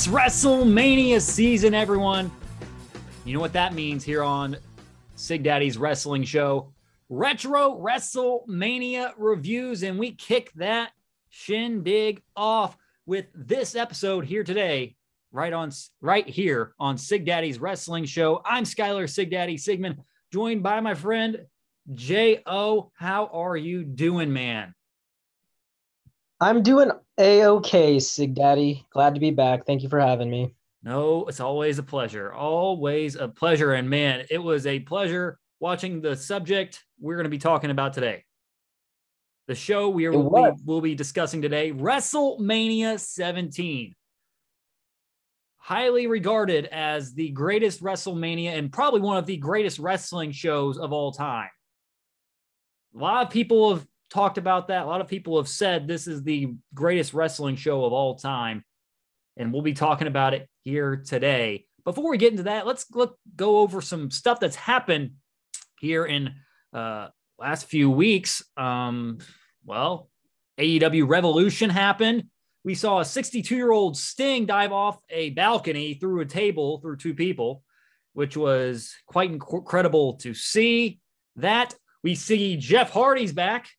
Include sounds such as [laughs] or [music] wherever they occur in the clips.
It's WrestleMania season, everyone. You know what that means here on Sig Daddy's Wrestling Show. Retro WrestleMania reviews, and we kick that shindig off with this episode here today, right on right here on Sig Daddy's Wrestling Show. I'm Skylar Sig Daddy Sigmund, joined by my friend J.O. How are you doing, man? I'm doing a okay, Sig Daddy. Glad to be back. Thank you for having me. No, it's always a pleasure. Always a pleasure. And man, it was a pleasure watching the subject we're going to be talking about today. The show we are we will be discussing today, WrestleMania 17. Highly regarded as the greatest WrestleMania and probably one of the greatest wrestling shows of all time. A lot of people have talked about that. A lot of people have said this is the greatest wrestling show of all time. And we'll be talking about it here today. Before we get into that, let's look go over some stuff that's happened here in uh last few weeks. Um, well, AEW Revolution happened. We saw a 62 year old Sting dive off a balcony through a table through two people, which was quite incredible to see. That we see Jeff Hardy's back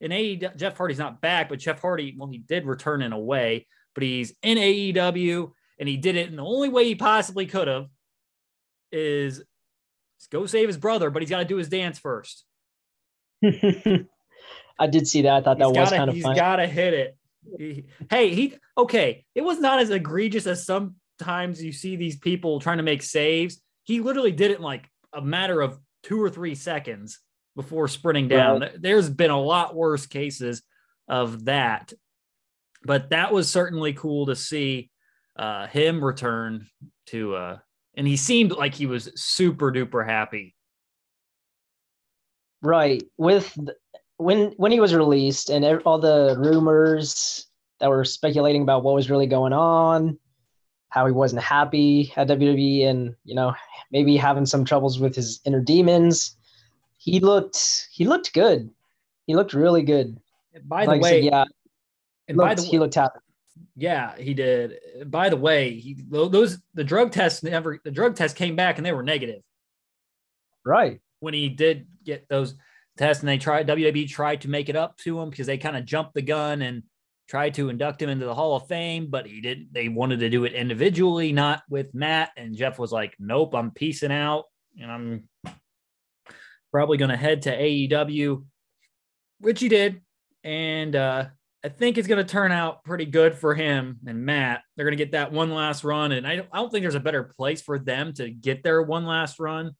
in AEW, Jeff Hardy's not back, but Jeff Hardy, well, he did return in a way, but he's in AEW and he did it in the only way he possibly could have is go save his brother, but he's got to do his dance first. [laughs] I did see that. I thought that he's was gotta, kind of. He's got to hit it. He, hey, he okay. It was not as egregious as sometimes you see these people trying to make saves. He literally did it in like a matter of two or three seconds before sprinting down. Right. There's been a lot worse cases of that, but that was certainly cool to see uh, him return to, uh, and he seemed like he was super duper happy. Right. With when when he was released and all the rumors that were speculating about what was really going on, how he wasn't happy at WWE, and you know maybe having some troubles with his inner demons he looked he looked good. He looked really good. By the like way, said, yeah, and looked, by the he looked happy. Yeah, he did. By the way, he those the drug tests never the drug test came back and they were negative. Right. When he did get those tests and they tried WWE tried to make it up to him because they kind of jumped the gun and tried to induct him into the Hall of Fame, but he didn't. They wanted to do it individually, not with Matt. And Jeff was like, "Nope, I'm peacing out, and I'm probably going to head to AEW, which he did. And uh, I think it's going to turn out pretty good for him and Matt. They're going to get that one last run. And I don't, I don't think there's a better place for them to get their one last run,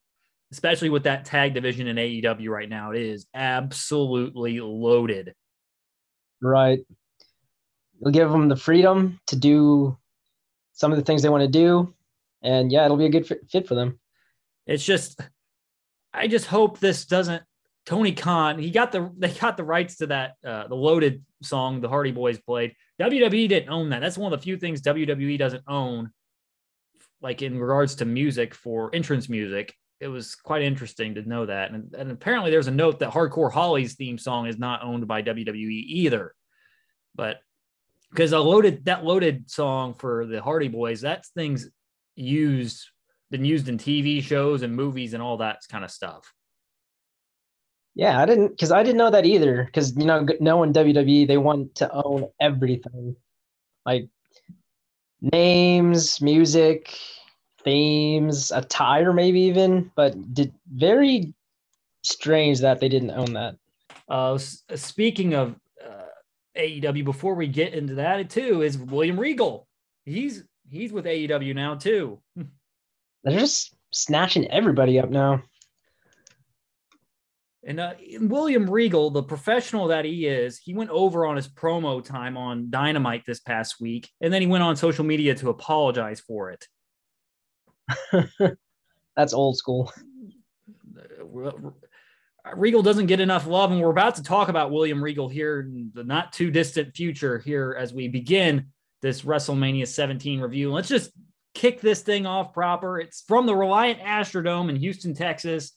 especially with that tag division in AEW right now. It is absolutely loaded. Right. It'll give them the freedom to do some of the things they want to do. And yeah, it'll be a good fit for them. It's just I just hope this doesn't. Tony Khan, he got the they got the rights to that uh, the loaded song the Hardy Boys played. WWE didn't own that. That's one of the few things WWE doesn't own, like in regards to music for entrance music. It was quite interesting to know that. And, and apparently there's a note that Hardcore Holly's theme song is not owned by WWE either. But because a loaded that loaded song for the Hardy Boys, that thing's used been used in TV shows and movies and all that kind of stuff. Yeah, I didn't because I didn't know that either. Because you know, knowing WWE, they want to own everything, like names, music, themes, attire, maybe even. But did very strange that they didn't own that. Uh, speaking of uh, AEW, before we get into that too, is William Regal. He's he's with AEW now too. [laughs] They're just snatching everybody up now. And uh, William Regal, the professional that he is, he went over on his promo time on Dynamite this past week, and then he went on social media to apologize for it. [laughs] That's old school. [laughs] Regal doesn't get enough love, and we're about to talk about William Regal here in the not too distant future here as we begin this WrestleMania 17 review. Let's just kick this thing off proper. It's from the Reliant Astrodome in Houston, Texas.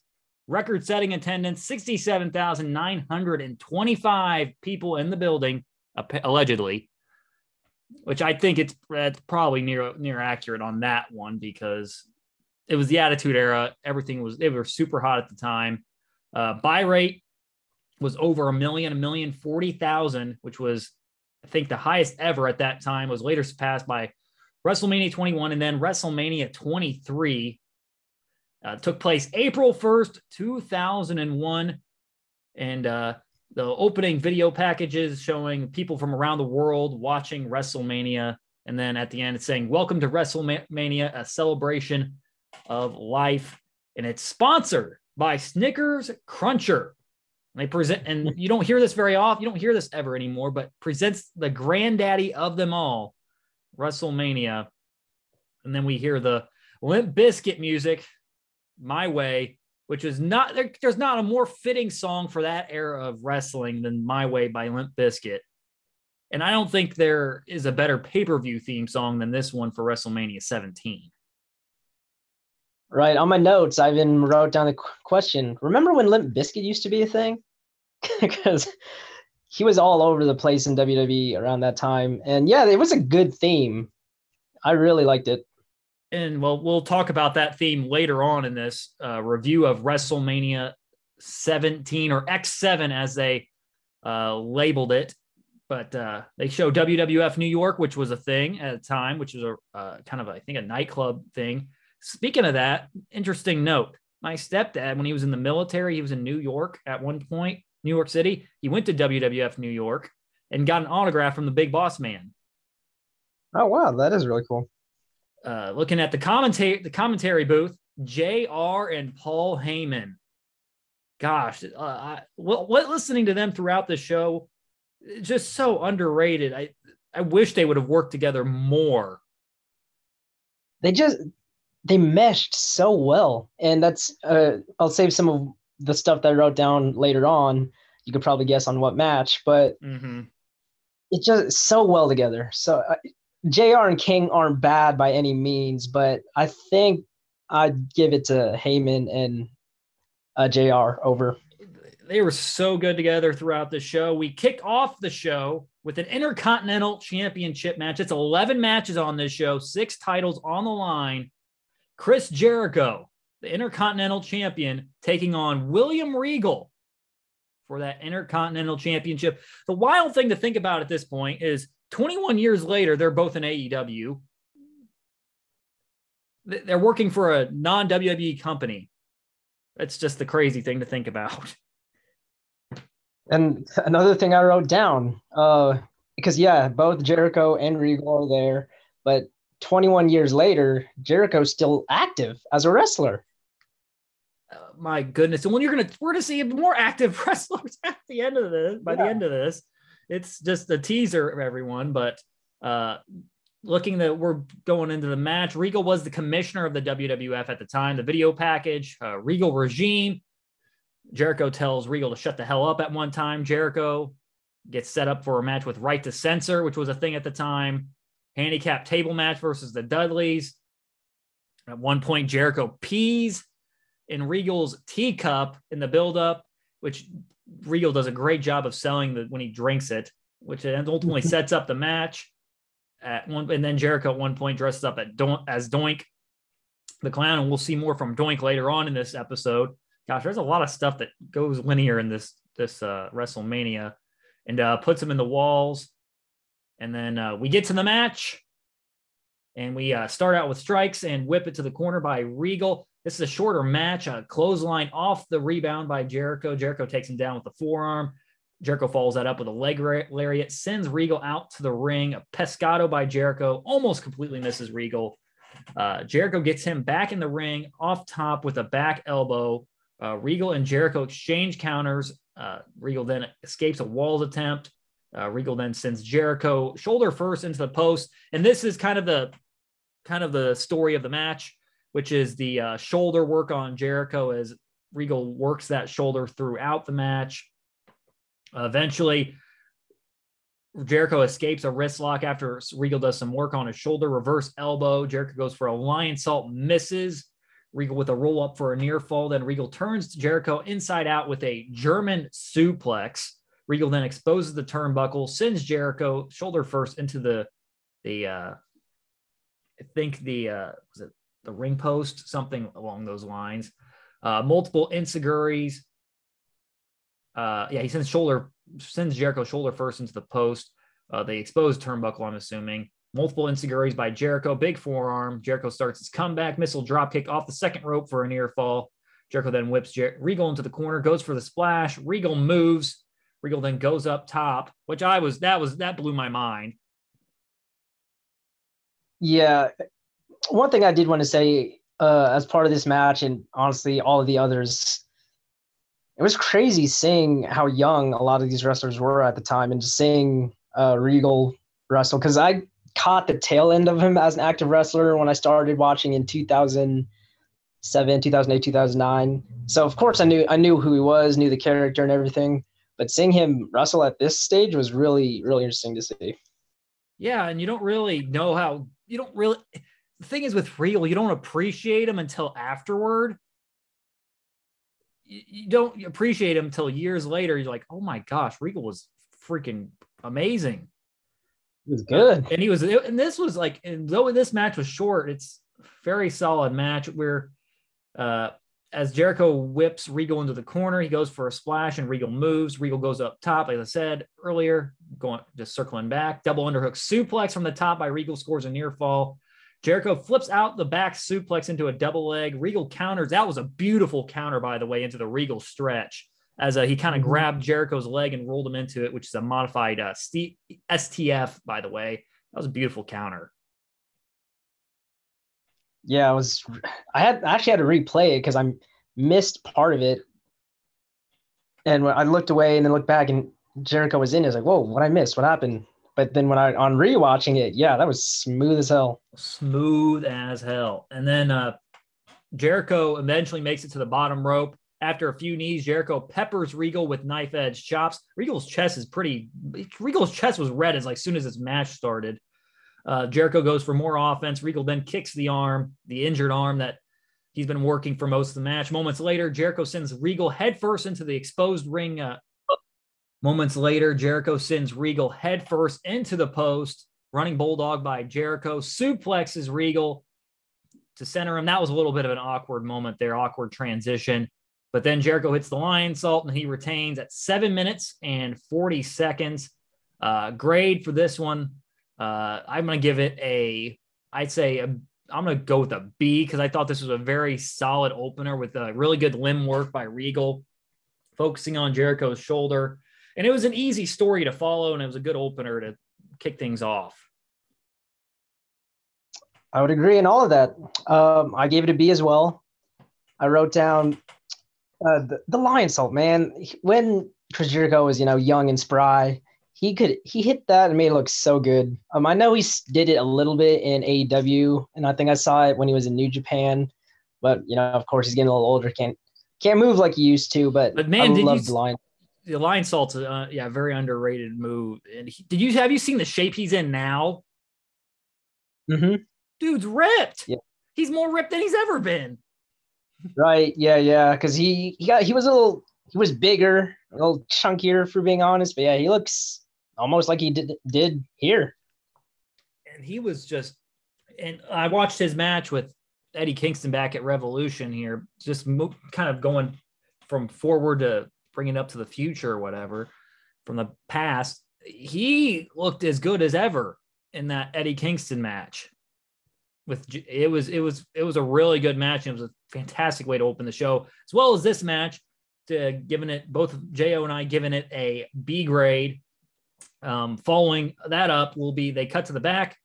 Record setting attendance 67,925 people in the building, allegedly. which I think it's, it's probably near near accurate on that one because it was the Attitude Era. Everything was they were super hot at the time. Uh, buy rate was over a million, a million forty thousand, which was I think the highest ever at that time. Was later surpassed by WrestleMania 21 and then WrestleMania 23. Uh, took place April 1st, 2001. And uh, the opening video packages showing people from around the world watching WrestleMania. And then at the end, it's saying, Welcome to WrestleMania, a celebration of life. And it's sponsored by Snickers Cruncher. And they present, and [laughs] you don't hear this very often, you don't hear this ever anymore, but presents the granddaddy of them all, WrestleMania. And then we hear the Limp Bizkit music, My Way, which is not there, there's not a more fitting song for that era of wrestling than My Way by Limp Bizkit. And I don't think there is a better pay-per-view theme song than this one for WrestleMania 17. Right. On my notes, I even wrote down the question. Remember when Limp Bizkit used to be a thing? [laughs] because he was all over the place in WWE around that time. And yeah, it was a good theme. I really liked it. And well, we'll talk about that theme later on in this uh, review of WrestleMania 17 or X7 as they uh, labeled it. But uh, they show WWF New York, which was a thing at the time, which was a uh, kind of, I think, a nightclub thing Speaking of that, interesting note. My stepdad, when he was in the military, he was in New York at one point, New York City. He went to WWF New York and got an autograph from the big boss man. Oh wow, that is really cool. Uh, looking at the commentary, the commentary booth, Jr. and Paul Heyman. Gosh, uh, I, what, what listening to them throughout the show, just so underrated. I I wish they would have worked together more. They just they meshed so well, and that's uh, I'll save some of the stuff that I wrote down later on. You could probably guess on what match, but mm-hmm. it just so well together. So uh, Jr. and King aren't bad by any means, but I think I'd give it to Heyman and uh, Jr. over. They were so good together throughout the show. We kick off the show with an Intercontinental Championship match. It's 11 matches on this show, six titles on the line. Chris Jericho, the Intercontinental Champion, taking on William Regal for that Intercontinental Championship. The wild thing to think about at this point is 21 years later, they're both in AEW. They're working for a non WWE company. That's just the crazy thing to think about. [laughs] And another thing I wrote down, uh, because yeah, both Jericho and Regal are there, but 21 years later, Jericho's still active as a wrestler. My goodness. And when you're gonna we're gonna see more active [laughs] wrestlers at the end of this, by yeah. the end of this, it's just a teaser of everyone. But uh looking that we're going into the match, Regal was the commissioner of the WWF at the time, the video package, uh, Regal regime. Jericho tells Regal to shut the hell up at one time. Jericho gets set up for a match with Right to Censor, which was a thing at the time handicap table match versus the Dudleys. At one point, Jericho pees in Regal's teacup in the buildup, which Regal does a great job of selling the, when he drinks it, which ultimately [laughs] sets up the match. At one, and then Jericho at one point dresses up at Don, as Doink the Clown, and we'll see more from Doink later on in this episode. Gosh, there's a lot of stuff that goes linear in this this uh, WrestleMania, and uh, puts him in the walls. And then uh, we get to the match and we uh, start out with strikes and whip it to the corner by Regal. This is a shorter match, a clothesline off the rebound by Jericho. Jericho takes him down with the forearm. Jericho follows that up with a leg lariat, sends Regal out to the ring. A pescado by Jericho almost completely misses Regal. Uh, Jericho gets him back in the ring off top with a back elbow. Uh, Regal and Jericho exchange counters. Uh, Regal then escapes a walls attempt. Uh, Regal then sends Jericho shoulder first into the post, and this is kind of the kind of the story of the match, which is the uh, shoulder work on Jericho as Regal works that shoulder throughout the match. Eventually, Jericho escapes a wrist lock after Regal does some work on his shoulder, reverse elbow. Jericho goes for a Lionsault, misses. Regal with a roll up for a near fall. Then Regal turns to Jericho inside out with a German suplex. Regal then exposes the turnbuckle, sends Jericho shoulder first into the the uh, I think the uh, was it the ring post, something along those lines. Uh, multiple enziguris. Uh, yeah, he sends shoulder sends Jericho shoulder first into the post. Uh, they expose turnbuckle, I'm assuming. Multiple enziguris by Jericho, big forearm. Jericho starts his comeback, missile drop kick off the second rope for a near fall. Jericho then whips Jer- Regal into the corner, goes for the splash. Regal moves. Regal then goes up top, which I was that was that blew my mind. Yeah, one thing I did want to say uh, as part of this match, and honestly, all of the others, it was crazy seeing how young a lot of these wrestlers were at the time, and just seeing uh, Regal wrestle because I caught the tail end of him as an active wrestler when I started watching in 2007, 2008, 2009. So of course I knew I knew who he was, knew the character and everything. But seeing him wrestle at this stage was really, really interesting to see. Yeah, and you don't really know how you don't really the thing is with Regal, you don't appreciate him until afterward. You, you don't appreciate him until years later. You're like, oh my gosh, Regal was freaking amazing. It was good. And he was, and this was like, and though this match was short, it's very solid match where, uh, as Jericho whips Regal into the corner, he goes for a splash and Regal moves. Regal goes up top, like I said earlier, going just circling back. Double underhook suplex from the top by Regal scores a near fall. Jericho flips out the back suplex into a double leg. Regal counters. That was a beautiful counter, by the way, into the Regal stretch as uh, he kind of mm-hmm. grabbed Jericho's leg and rolled him into it, which is a modified uh, STF, by the way. That was a beautiful counter. Yeah, I was. I had I actually had to replay it because I missed part of it, and when I looked away and then looked back, and Jericho was in. I was like, "Whoa, what I missed? What happened?" But then when I on rewatching it, yeah, that was smooth as hell. Smooth as hell. And then uh, Jericho eventually makes it to the bottom rope. After a few knees, Jericho peppers Regal with knife edge chops. Regal's chest is pretty. Regal's chest was red as like soon as this match started. Uh, Jericho goes for more offense. Regal then kicks the arm, the injured arm that he's been working for most of the match. Moments later, Jericho sends Regal headfirst into the exposed ring. Uh, moments later, Jericho sends Regal headfirst into the post. Running bulldog by Jericho suplexes Regal to center him. That was a little bit of an awkward moment there, awkward transition. But then Jericho hits the Lionsault and he retains at seven minutes and 40 seconds. Uh, grade for this one, uh, I'm going to give it a, I'd say, i am going to go with a B because I thought this was a very solid opener with a really good limb work by Regal, focusing on Jericho's shoulder. And it was an easy story to follow and it was a good opener to kick things off. I would agree in all of that. Um, I gave it a B as well. I wrote down uh, the, the Lionsault, man. When Chris Jericho was, you know, young and spry, he could he hit that and made it look so good. Um, I know he did it a little bit in AEW, and I think I saw it when he was in New Japan. But you know, of course, he's getting a little older, can't can't move like he used to. But but man, I did you, the line. The Lionsault's uh, yeah, very underrated move. And he, did you have you seen the shape he's in now? Mm-hmm. Dude's ripped. Yeah. He's more ripped than he's ever been. Right. Yeah. Yeah. Because he he got he was a little he was bigger, a little chunkier for being honest. But yeah, he looks almost like he did did here. And he was just, and I watched his match with Eddie Kingston back at Revolution here, just mo- kind of going from forward to bringing it up to the future or whatever from the past. He looked as good as ever in that Eddie Kingston match with it was it was it was a really good match. And It was a fantastic way to open the show, as well as this match. To giving it both Jo and I giving it a B grade. Um, following that up will be they cut to the back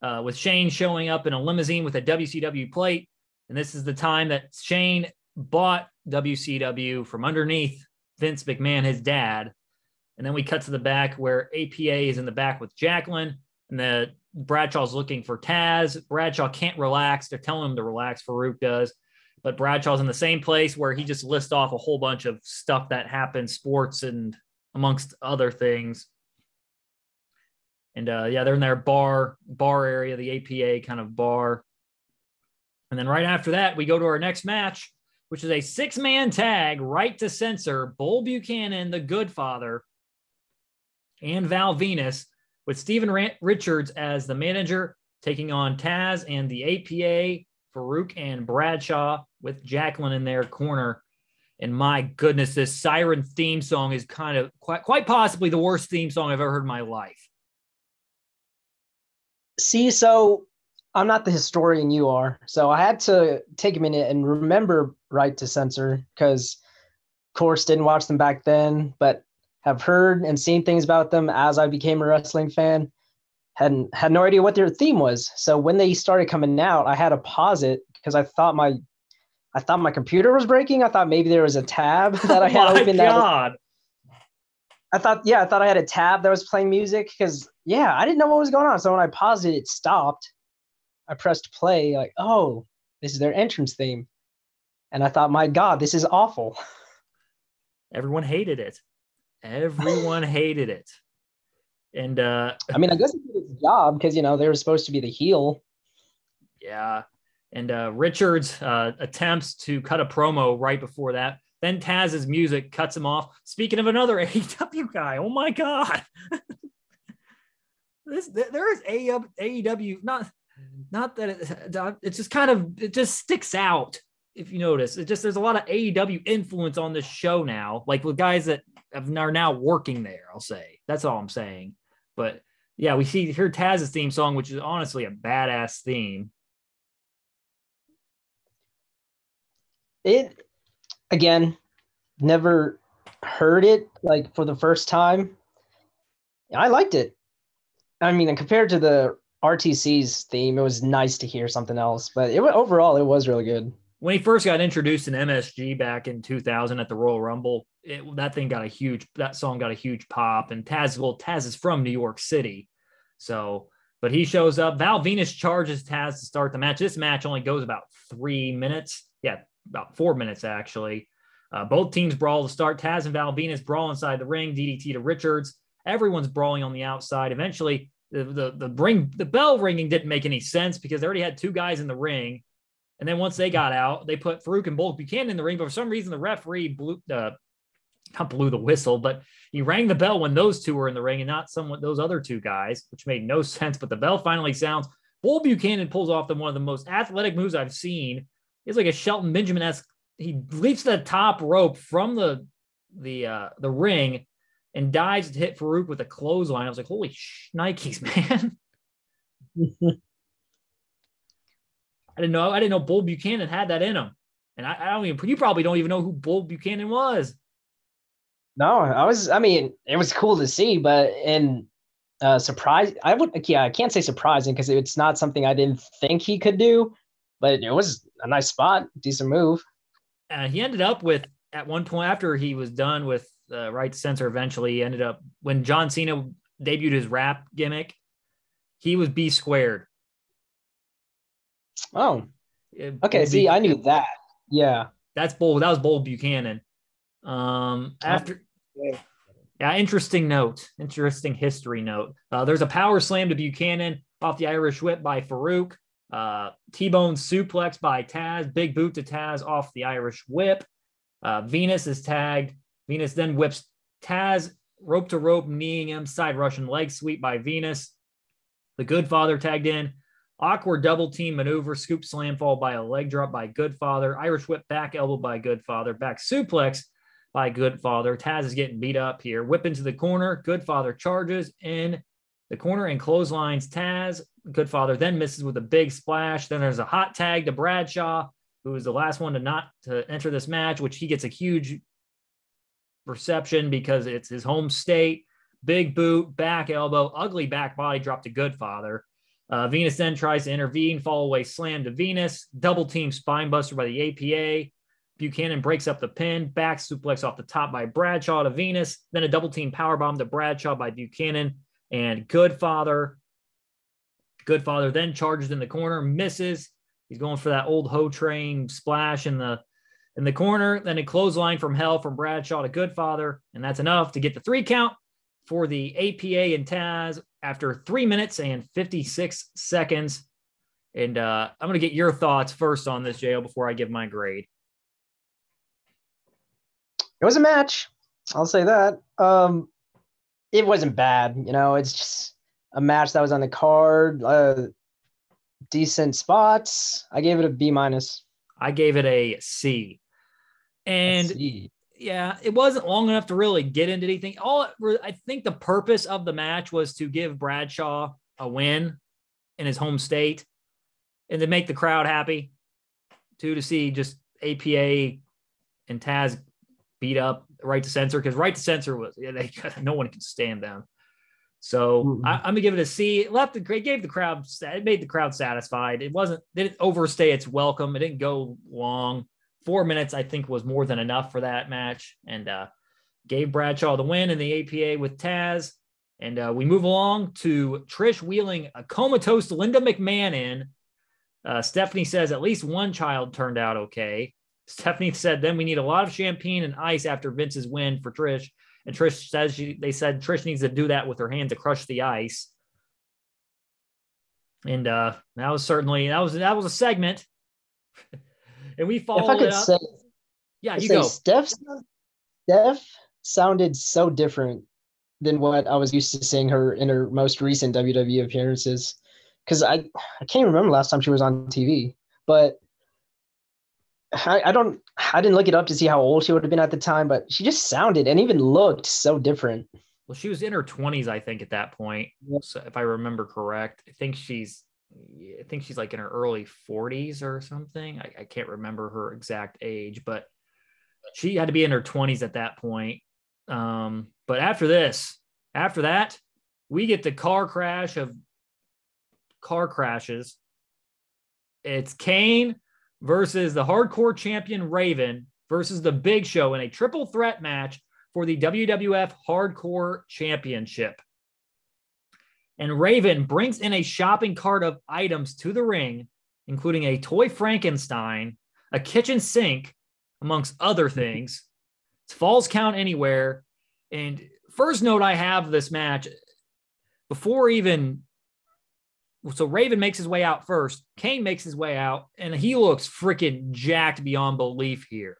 uh, with Shane showing up in a limousine with a WCW plate, and this is the time that Shane bought WCW from underneath Vince McMahon, his dad. And then we cut to the back where APA is in the back with Jacqueline, and the Bradshaw's looking for Taz. Bradshaw can't relax. They're telling him to relax. Faarooq does. But Bradshaw's in the same place where he just lists off a whole bunch of stuff that happens, sports and amongst other things. And uh, yeah, they're in their bar bar area, the APA kind of bar. And then right after that, we go to our next match, which is a six man tag, right to censor, Bull Buchanan, the Good Father, and Val Venis, with Steven Richards as the manager, taking on Taz and the APA, Faarooq and Bradshaw with Jacqueline in their corner. And my goodness, this siren theme song is kind of quite, quite possibly the worst theme song I've ever heard in my life. See, so I'm not the historian you are. So I had to take a minute and remember Right to Censor because, of course, didn't watch them back then, but have heard and seen things about them as I became a wrestling fan. Hadn't had no idea what their theme was. So when they started coming out, I had to pause it because I thought my I thought my computer was breaking. I thought maybe there was a tab [laughs] that I oh had oh open. God. I thought, yeah, I thought I had a tab that was playing music because, yeah, I didn't know what was going on. So when I paused it, it stopped. I pressed play, like, oh, this is their entrance theme. And I thought, my God, this is awful. [laughs] Everyone hated it. Everyone [laughs] hated it. And uh I mean, I guess it did its job because you know they were supposed to be the heel. Yeah. And uh Richards uh attempts to cut a promo right before that. Then Taz's music cuts him off. Speaking of another [laughs] AEW guy, oh my god. this there is AEW not not that it, it's just kind of it just sticks out if you notice. It just there's a lot of AEW influence on this show now like with guys that have, are now working there I'll say. That's all I'm saying. But yeah we see here Taz's theme song which is honestly a badass theme. It again never heard it like for the first time. I liked it. I mean compared to the RTC's theme. It was nice to hear something else, but it overall it was really good. When he first got introduced in MSG back in 2000 at the Royal Rumble, it, that thing got a huge that song got a huge pop. And Taz, well, Taz is from New York City, so but he shows up. Val Venis charges Taz to start the match. This match only goes about three minutes. Yeah, about four minutes actually. Uh, both teams brawl to start. Taz and Val Venis brawl inside the ring. DDT to Richards. Everyone's brawling on the outside. Eventually, the, the the ring the bell ringing didn't make any sense because they already had two guys in the ring, and then once they got out, they put Faarooq and Bulk Buchanan in the ring. But for some reason, the referee blew uh, not blew the whistle, but he rang the bell when those two were in the ring and not someone those other two guys, which made no [laughs] sense. But the bell finally sounds. Bull Buchanan pulls off the one of the most athletic moves I've seen. It's like a Shelton Benjamin esque. He leaps the top rope from the the uh, the ring and dives to hit Faarooq with a clothesline. I was like, holy sh- Nikes, [laughs] man. I didn't know. I didn't know Bull Buchanan had that in him. And I, I, don't even, you probably don't even know who Bull Buchanan was. No, I was, I mean, it was cool to see, but and uh surprise, I would, yeah, I can't say surprising because it's not something I didn't think he could do, but it was a nice spot, decent move. Uh, he ended up with, at one point after he was done with uh, right censor eventually ended up when John Cena debuted his rap gimmick, he was B squared. Oh, okay. Bull see, I knew that. Yeah, that's Bull. That was Bull Buchanan. Um, after. Yeah, interesting note. Interesting history note. Uh, there's a power slam to Buchanan off the Irish whip by Faarooq. Uh, T-bone suplex by Taz. Big boot to Taz off the Irish whip. Uh, Venis is tagged. Venis then whips Taz rope to rope, kneeing him, side Russian leg sweep by Venis. The Good Father tagged in. Awkward double team maneuver, scoop slam fall by a leg drop by Good Father. Irish whip back elbow by Good Father. Back suplex by Good Father. Taz is getting beat up here. Whip into the corner. Good Father charges in the corner and clotheslines Taz. Good Father then misses with a big splash. Then there's a hot tag to Bradshaw, who is the last one to not to enter this match, which he gets a huge reception because it's his home state. Big boot, back elbow, ugly back body drop to Goodfather. Uh, Venis then tries to intervene, fall away slam to Venis, double team spine buster by the APA. Buchanan breaks up the pin, back suplex off the top by Bradshaw to Venis, then a double team power bomb to Bradshaw by Buchanan and Goodfather. Goodfather then charges in the corner, misses. He's going for that old hoe train splash in the in the corner, then a clothesline from hell from Bradshaw to Goodfather, and that's enough to get the three count for the APA and Taz after three minutes and 56 seconds. And uh, I'm going to get your thoughts first on this, JL, before I give my grade. It was a match. I'll say that. Um, it wasn't bad. You know, it's just a match that was on the card. Uh, decent spots. I gave it a B minus. I gave it a C. And yeah, it wasn't long enough to really get into anything. All I think the purpose of the match was to give Bradshaw a win in his home state and to make the crowd happy. Two to see just APA and Taz beat up right to censor because right to censor was yeah, they no one can stand them. So mm-hmm. I, am gonna give it a C. It left the great gave the crowd it made the crowd satisfied. It wasn't didn't overstay its welcome. It didn't go long. Four minutes I think was more than enough for that match, and uh, gave Bradshaw the win in the APA with Taz. And uh, we move along to Trish wheeling a comatose Linda McMahon in. Uh, Stephanie says at least one child turned out okay. Stephanie said then we need a lot of champagne and ice after Vince's win for Trish. And Trish says she, they said Trish needs to do that with her hand to crush the ice. And uh, that was certainly that was that was a segment. [laughs] and we followed if I could it up. Say, yeah, you go. Steph, Steph sounded so different than what I was used to seeing her in her most recent WWE appearances. Because I I can't remember last time she was on TV, but I, I don't I didn't look it up to see how old she would have been at the time, but she just sounded and even looked so different. Well, she was in her 20s, I think, at that point. So if I remember correct, I think she's I think she's like in her early 40s or something. I, I can't remember her exact age, but she had to be in her 20s at that point. Um, but after this, after that, we get the car crash of car crashes. It's Kane versus the hardcore champion Raven versus the Big Show in a triple threat match for the WWF Hardcore Championship. And Raven brings in a shopping cart of items to the ring, including a toy Frankenstein, a kitchen sink, amongst other [laughs] things. It's falls count anywhere. And first note I have this match before even so Raven makes his way out first. Kane makes his way out, and he looks freaking jacked beyond belief here.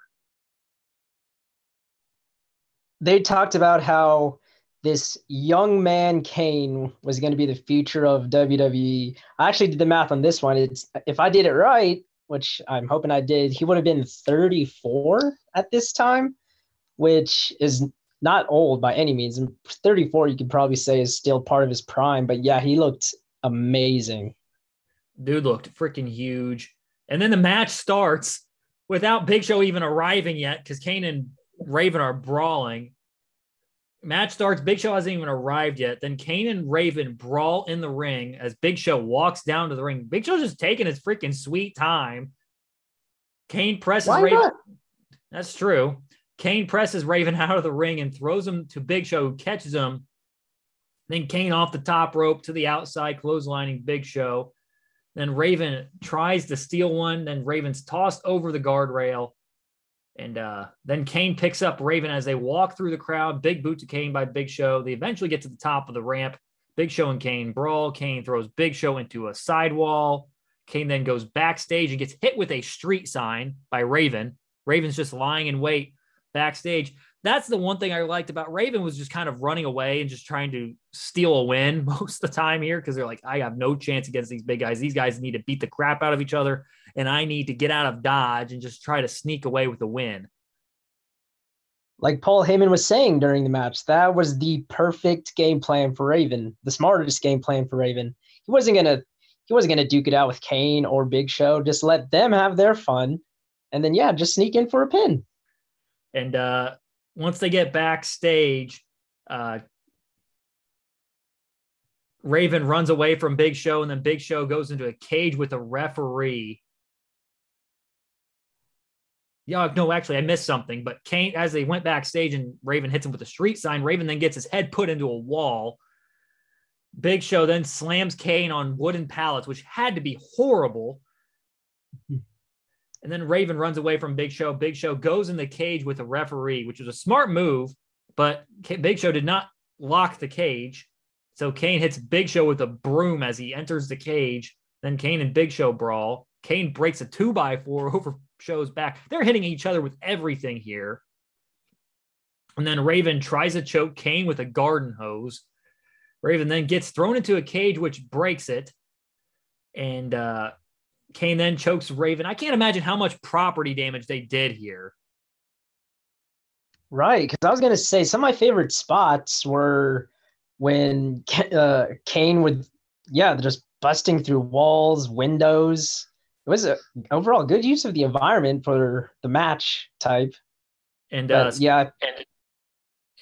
They talked about how this young man Kane was going to be the future of WWE. I actually did the math on this one. It's if I did it right, which I'm hoping I did, he would have been 34 at this time, which is not old by any means. And 34, you could probably say, is still part of his prime. But yeah, he looked amazing. Dude looked freaking huge. And then the match starts without Big Show even arriving yet because Kane and Raven are brawling. Match starts. Big Show hasn't even arrived yet. Then Kane and Raven brawl in the ring as Big Show walks down to the ring. Big Show's just taking his freaking sweet time. Kane presses Why Raven. Not? That's true. Kane presses Raven [laughs] out of the ring and throws him to Big Show, who catches him then Kane off the top rope to the outside, clotheslining Big Show. Then Raven tries to steal one. Then Raven's tossed over the guardrail. And uh, then Kane picks up Raven as they walk through the crowd. Big boot to Kane by Big Show. They eventually get to the top of the ramp. Big Show and Kane brawl. Kane throws Big Show into a sidewall. Kane then goes backstage and gets hit with a street sign by Raven. Raven's just lying in wait backstage that's the one thing I liked about Raven was just kind of running away and just trying to steal a win [laughs] most of the time here because they're like, I have no chance against these big guys. These guys need to beat the crap out of each other, and I need to get out of dodge and just try to sneak away with a win. Like Paul Heyman was saying during the match, that was the perfect game plan for Raven, the smartest game plan for Raven. He wasn't gonna he wasn't gonna duke it out with Kane or Big Show. Just let them have their fun, and then yeah, just sneak in for a pin. And uh once they get backstage, uh, Raven runs away from Big Show, and then Big Show goes into a cage with a referee. Yeah, no, actually, I missed something. But Kane, as they went backstage and Raven hits him with a street sign, Raven then gets his head put into a wall. Big Show then slams Kane on wooden pallets, which had to be horrible. [laughs] And then Raven runs away from Big Show. Big Show goes in the cage with a referee, which was a smart move, but Big Show did not lock the cage. So Kane hits Big Show with a broom as he enters the cage. Then Kane and Big Show brawl. Kane breaks a two by four [laughs] over Show's back. They're hitting each other with everything here. And then Raven tries to choke Kane with a garden hose. Raven then gets thrown into a cage, which breaks it. And uh, Kane then chokes Raven. I can't imagine how much property damage they did here. Right. Because I was going to say some of my favorite spots were when uh, Kane would, yeah, just busting through walls, windows. It was a overall good use of the environment for the match type. And uh, yeah, and,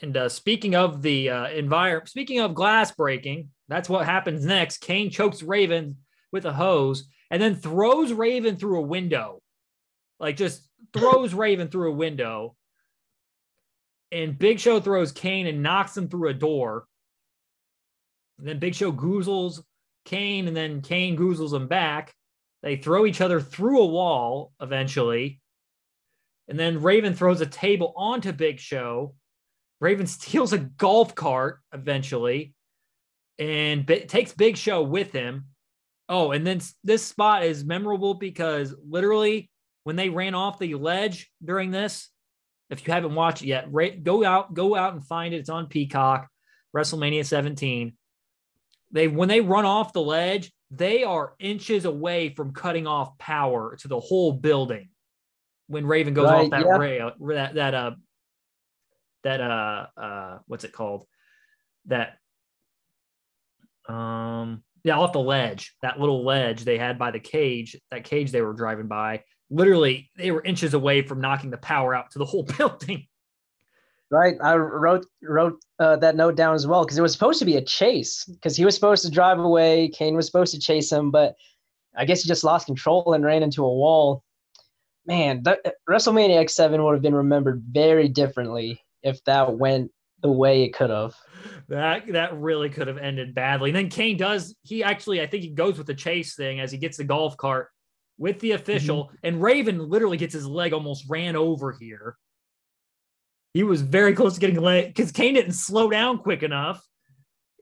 and uh, speaking of the uh, environment, speaking of glass breaking, that's what happens next. Kane chokes Raven with a hose and then throws Raven through a window, like just throws [laughs] Raven through a window. And Big Show throws Kane and knocks him through a door. And then Big Show goozles Kane, and then Kane goozles him back. They throw each other through a wall eventually. And then Raven throws a table onto Big Show. Raven [laughs] steals a golf cart eventually and b- takes Big Show with him. Oh, and then this spot is memorable because literally when they ran off the ledge during this, if you haven't watched it yet, go out, go out and find it. It's on Peacock, WrestleMania 17. They when they run off the ledge, they are inches away from cutting off power to the whole building. When Raven goes right, off that yeah. rail, that that uh that uh uh what's it called? That um yeah, off the ledge, that little ledge they had by the cage, that cage they were driving by, literally they were inches away from knocking the power out to the whole [laughs] building. Right. I wrote wrote uh, that note down as well because it was supposed to be a chase because he was supposed to drive away. Kane was supposed to chase him, but I guess he just lost control and ran into a wall. Man, that, WrestleMania X7 would have been remembered very differently if that went the way it could have. That that really could have ended badly. And then Kane does. He actually, I think, he goes with the chase thing as he gets the golf cart with the official, mm-hmm. and Raven literally gets his leg almost ran over here. He was very close to getting leg because Kane didn't slow down quick enough,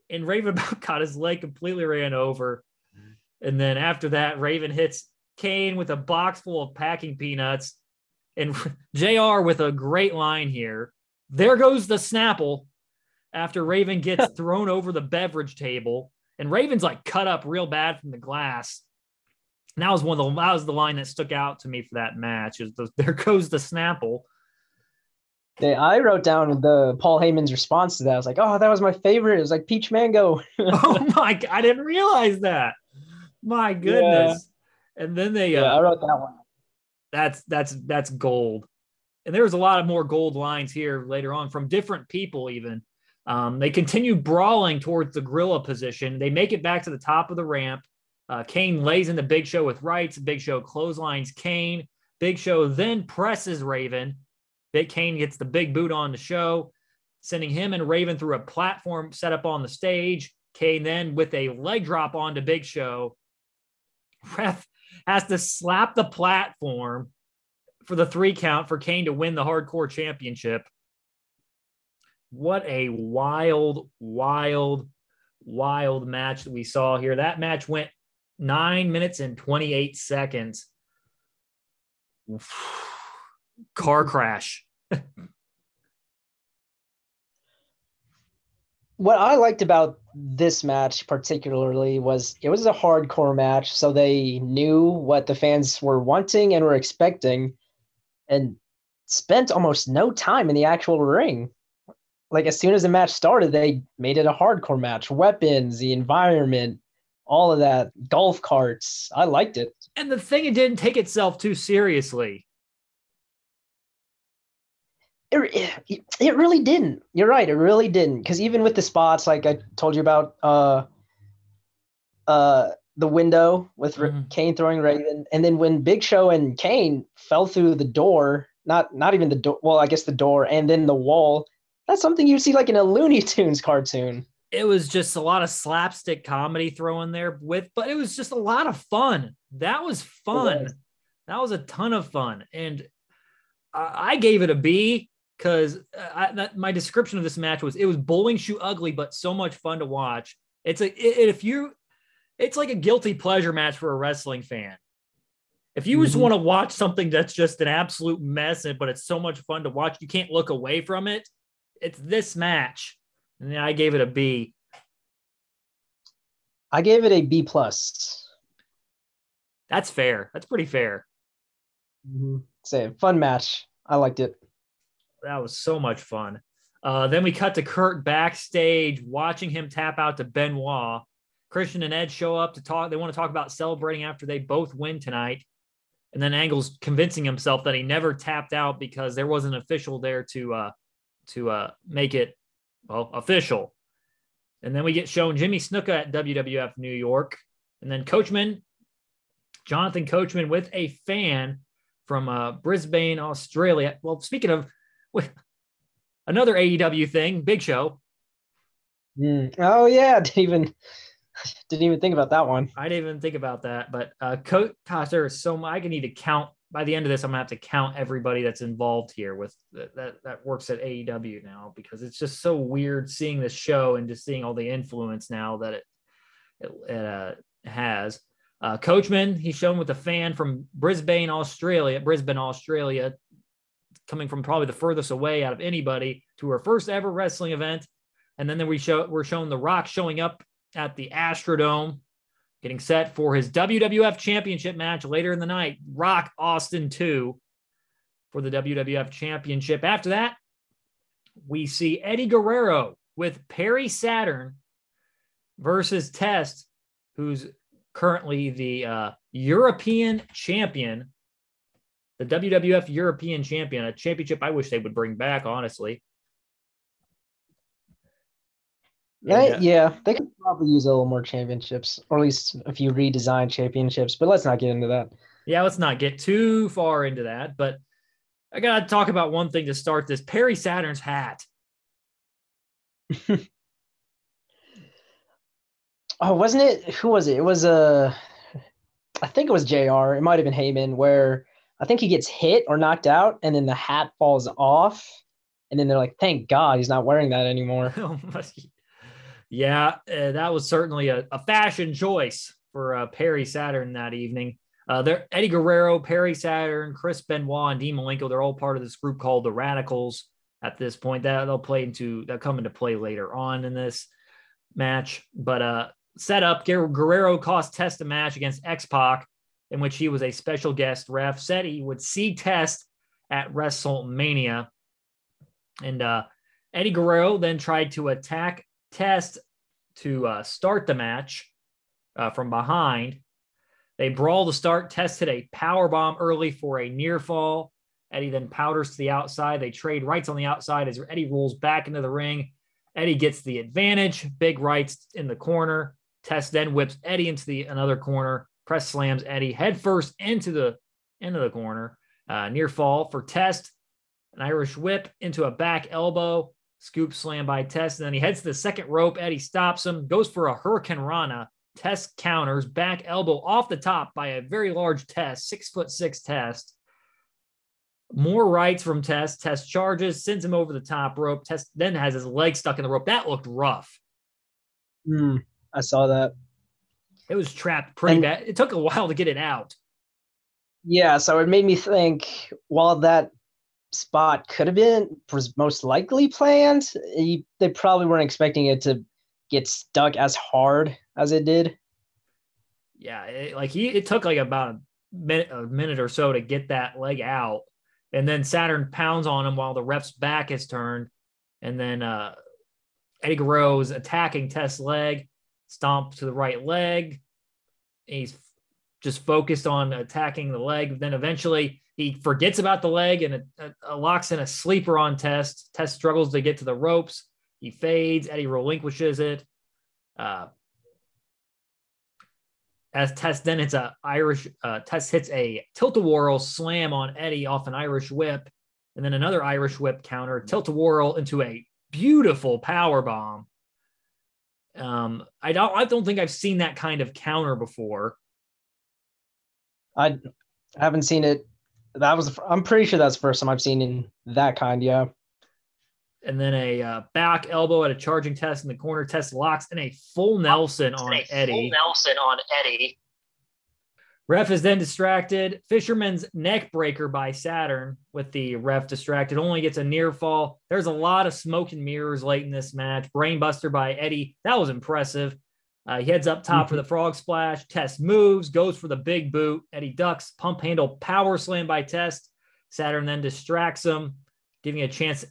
and Raven [laughs] about got his leg completely ran over. And then after that, Raven hits Kane with a box full of packing peanuts, and [laughs] Jr. with a great line here. There goes the Snapple after Raven gets [laughs] thrown over the beverage table, and Raven's like cut up real bad from the glass. And that was one of the that was the line that stuck out to me for that match. Is the, [laughs] there goes the Snapple. I wrote down the Paul Heyman's response to that. I was like, "Oh, that was my favorite." It was like peach mango. [laughs] oh my! I didn't realize that. My goodness. Yeah. And then they. Yeah, uh, I wrote that one. That's that's that's gold. And there was a lot of more gold lines here later on from different people. Even um, they continue brawling towards the gorilla position. They make it back to the top of the ramp. Uh, Kane lays in the Big Show with rights. Big Show clotheslines Kane. Big Show then presses Raven Big Kane gets the big boot on the show, sending him and Raven through a platform set up on the stage. Kane then with a leg drop onto Big Show. Ref has to slap the platform for the three count for Kane to win the hardcore championship. What a wild, wild, wild match that we saw here. That match went nine minutes and 28 seconds [sighs] car crash. [laughs] what I liked about this match particularly was it was a hardcore match, so they knew what the fans were wanting and were expecting, and spent almost no time in the actual ring. Like as soon as the match started, they made it a hardcore match. Weapons, the environment, all of that, golf carts. I liked it. And the thing, it didn't take itself too seriously it, it really didn't. You're right. It really didn't. Because even with the spots, like I told you about, uh, uh, the window with mm-hmm. Kane throwing Raven, and then when Big Show and Kane fell through the door, not not even the door. Well, I guess the door, and then the wall. That's something you see like in a Looney Tunes cartoon. It was just a lot of slapstick comedy thrown there with, but it was just a lot of fun. That was fun. Was. That was a ton of fun, and I gave it a B because uh, my description of this match was it was bowling shoe ugly, but so much fun to watch. It's a it, if you, it's like a guilty pleasure match for a wrestling fan. If you mm-hmm. just want to watch something that's just an absolute mess, but it's so much fun to watch, you can't look away from it. It's this match, and then I gave it a B. I gave it a B plus. That's fair. That's pretty fair. Mm-hmm. Say fun match. I liked it. That was so much fun. Uh, then we cut to Kurt backstage watching him tap out to Benoit. Christian and Ed show up to talk. They want to talk about celebrating after they both win tonight. And then Angle's convincing himself that he never tapped out because there was an official there to uh, to uh, make it well official. And then we get shown Jimmy Snuka at WWF New York, and then Coachman, Jonathan Coachman with a fan from uh, Brisbane, Australia. Well, speaking of another AEW thing, Big Show. Mm. Oh yeah, [laughs] didn't even didn't even think about that one. I didn't even think about that, but uh, Co- gosh, there is so much. I can need to count by the end of this. I'm gonna have to count everybody that's involved here with that that, works at AEW now because it's just so weird seeing this show and just seeing all the influence now that it it, it uh, has. Uh, Coachman, he's shown with a fan from Brisbane, Australia, Brisbane, Australia, coming from probably the furthest away out of anybody to her first ever wrestling event. And then then we show we're shown The Rock showing up at the Astrodome, getting set for his WWF Championship match later in the night. Rock Austin 2 for the WWF Championship. After that, we see Eddie Guerrero with Perry Saturn versus Test, who's currently the uh, European champion, the WWF European champion, a championship I wish they would bring back, honestly. Yeah, yeah, they could probably use a little more championships, or at least a few redesigned championships. But let's not get into that. Yeah, let's not get too far into that. But I gotta talk about one thing to start this: Perry Saturn's hat. [laughs] oh, wasn't it? Who was it? It was a. Uh, I think it was Jr. It might have been Heyman, where I think he gets hit or knocked out, and then the hat falls off, and then they're like, "Thank God he's not wearing that anymore." [laughs] yeah, uh, that was certainly a, a fashion choice for uh, Perry Saturn that evening. Uh, there, Eddie Guerrero, Perry Saturn, Chris Benoit, and Dean Malenko, they're all part of this group called the Radicals at this point. That they'll play into they'll come into play later on in this match. But uh set up Guerrero cost Test a match against X Pac, in which he was a special guest ref, said he would see Test at WrestleMania. And uh Eddie Guerrero then tried to attack Test to uh, start the match uh, from behind. They brawl to start, tested a power bomb early for a near fall. Eddie then powders to the outside. They trade rights on the outside as Eddie rolls back into the ring. Eddie gets the advantage. Big rights in the corner. Test then whips Eddie into the another corner. Press slams Eddie headfirst into the into the corner. Uh, near fall for Test. An Irish whip into a back elbow. Scoop slam by Test. And then he heads to the second rope. Eddie stops him. Goes for a Hurricanrana. Test counters. Back elbow off the top by a very large Test. Six foot six Test. More rights from Test. Test charges, sends him over the top rope. Test then has his leg stuck in the rope. That looked rough. Mm, I saw that. It was trapped pretty and, bad. It took a while to get it out. Yeah, so it made me think while that spot could have been was most likely planned, he, they probably weren't expecting it to get stuck as hard as it did. Yeah, it, like he it took like about a minute, a minute or so to get that leg out and then Saturn pounds on him while the ref's back is turned, and then uh, Eddie Guerrero attacking Test's leg, stomp to the right leg. He's just focused on attacking the leg. Then eventually he forgets about the leg and it, it locks in a sleeper on Test. Test struggles to get to the ropes. He fades. Eddie relinquishes it. Uh, as Test then hits a Irish uh, Test hits a tilt-a-whirl slam on Eddie off an Irish whip, and then another Irish whip counter tilt-a-whirl into a beautiful power bomb. Um, I don't I don't think I've seen that kind of counter before. I haven't seen it. That was I'm pretty sure that's the first time I've seen in that kind. Yeah and then a uh, back elbow at a charging test in the corner. Test locks and a full Nelson on Eddie. Full Nelson on Eddie. Ref is then distracted. Fisherman's neck breaker by Saturn with the ref distracted. Only gets a near fall. There's a lot of smoke and mirrors late in this match. Brainbuster by Eddie. That was impressive. Uh, he heads up top mm-hmm. for the frog splash. Test moves, goes for the big boot. Eddie ducks, pump handle power slam by Test. Saturn then distracts him, giving a chance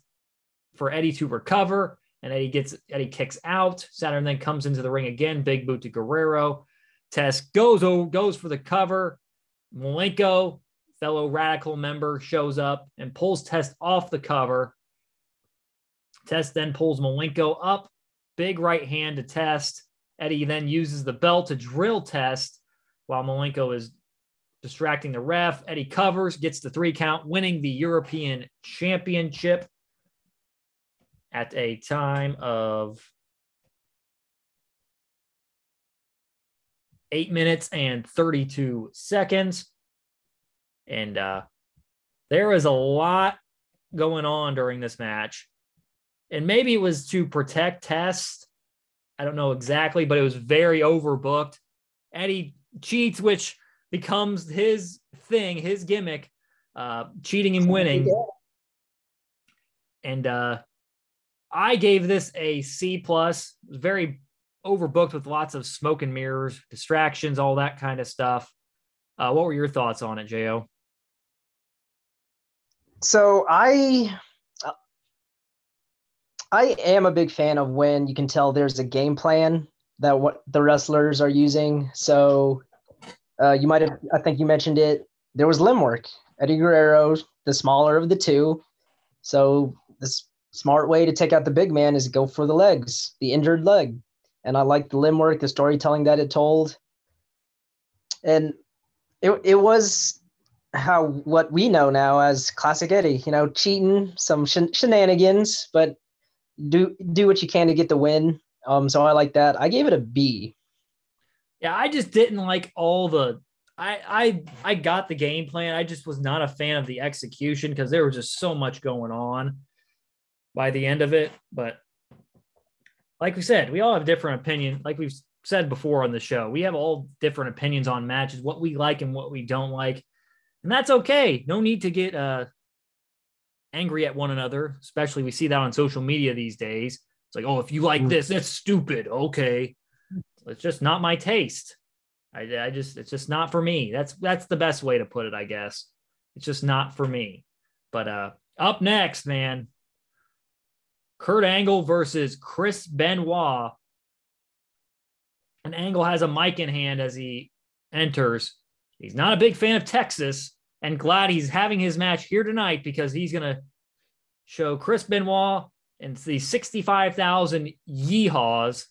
for Eddie to recover. And Eddie gets Eddie kicks out. Saturn then comes into the ring again. Big boot to Guerrero. Test goes goes for the cover. Malenko, fellow radical member, shows up and pulls Test off the cover. Test then pulls Malenko up. Big right hand to Test. Eddie then uses the belt to drill Test while Malenko is distracting the ref. Eddie covers, gets the three count, winning the European Championship at a time of eight minutes and 32 seconds. And uh, there was a lot going on during this match. And maybe it was to protect Test. I don't know exactly, but it was very overbooked. Eddie cheats, which becomes his thing, his gimmick, uh, cheating and winning. And uh, I gave this a C plus. Very overbooked with lots of smoke and mirrors, distractions, all that kind of stuff. Uh, what were your thoughts on it, Jo? So I I am a big fan of when you can tell there's a game plan that what the wrestlers are using. So uh, you might have, I think you mentioned it. There was limb work. Eddie Guerrero, the smaller of the two. So the smart way to take out the big man is go for the legs, the injured leg. And I like the limb work, the storytelling that it told. And it, it was how what we know now as classic Eddie, you know, cheating, some shen- shenanigans, but do do what you can to get the win. Um, so I like that. I gave it a B. Yeah, I just didn't like all the. I I I got the game plan. I just was not a fan of the execution because there was just so much going on by the end of it. But like we said, we all have different opinions. Like we've said before on the show, we have all different opinions on matches, what we like and what we don't like, and that's okay. No need to get uh angry at one another. Especially we see that on social media these days. It's like, oh, if you like mm. this, that's stupid. Okay it's just not my taste. I, I just it's just not for me. That's that's the best way to put it, I guess. It's just not for me. But uh up next, man, Kurt Angle versus Chris Benoit. And Angle has a mic in hand as he enters. He's not a big fan of Texas and glad he's having his match here tonight because he's going to show Chris Benoit and the 65,000 yeehaws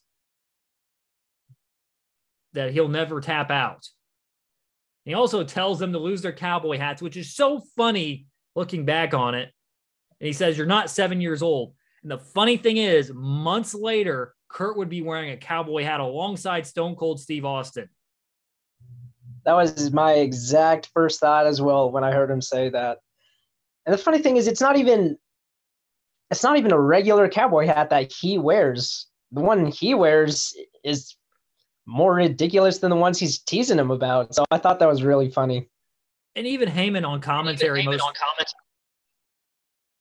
that he'll never tap out. He also tells them to lose their cowboy hats, which is so funny looking back on it. And he says, You're not seven years old. And the funny thing is, months later, Kurt would be wearing a cowboy hat alongside Stone Cold Steve Austin. That was my exact first thought as well when I heard him say that. And the funny thing is, it's not even it's not even a regular cowboy hat that he wears. The one he wears is more ridiculous than the ones he's teasing him about. So I thought that was really funny. And even Heyman on commentary even Heyman most on comment-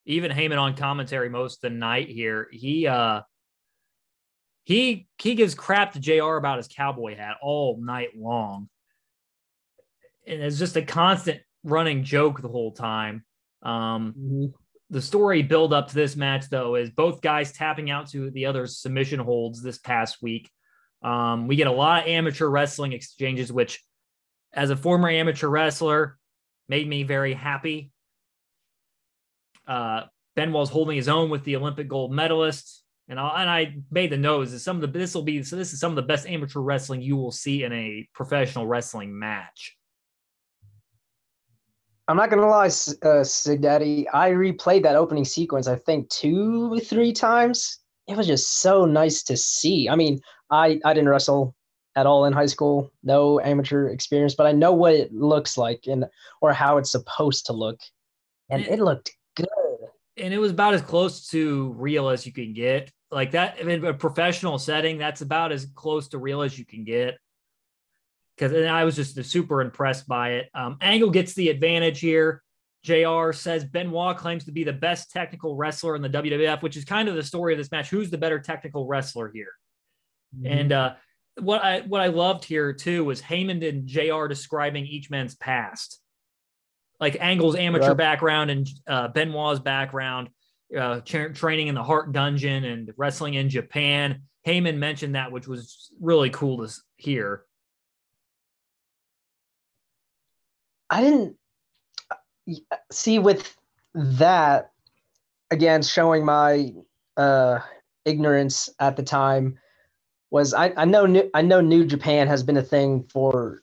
even Heyman on commentary most of the night here, he uh he he gives crap to JR about his cowboy hat all night long. And it's just a constant running joke the whole time. Um mm-hmm. the story build up to this match though is both guys tapping out to the other's submission holds this past week um, we get a lot of amateur wrestling exchanges, which, as a former amateur wrestler, made me very happy. Uh, Benoit's holding his own with the Olympic gold medalist, and I, and I made the nose that some of the this will be so this is some of the best amateur wrestling you will see in a professional wrestling match. I'm not gonna lie, uh, Sig Daddy. I replayed that opening sequence. I think two, three times. It was just so nice to see. I mean, I I didn't wrestle at all in high school, no amateur experience, but I know what it looks like and or how it's supposed to look, and it, it looked good. And it was about as close to real as you can get. Like that in a professional setting, that's about as close to real as you can get. Because I was just super impressed by it. Um, Angle gets the advantage here. JR says Benoit claims to be the best technical wrestler in the WWF, which is kind of the story of this match. Who's the better technical wrestler here? Mm-hmm. And uh, what I what I loved here too was Heyman and Jr. describing each man's past, like Angle's amateur right. background and uh, Benoit's background, uh, tra- training in the Hart Dungeon and wrestling in Japan. Heyman mentioned that, which was really cool to hear. I didn't see with that again showing my uh, ignorance at the time was I, I know new, I know New Japan has been a thing for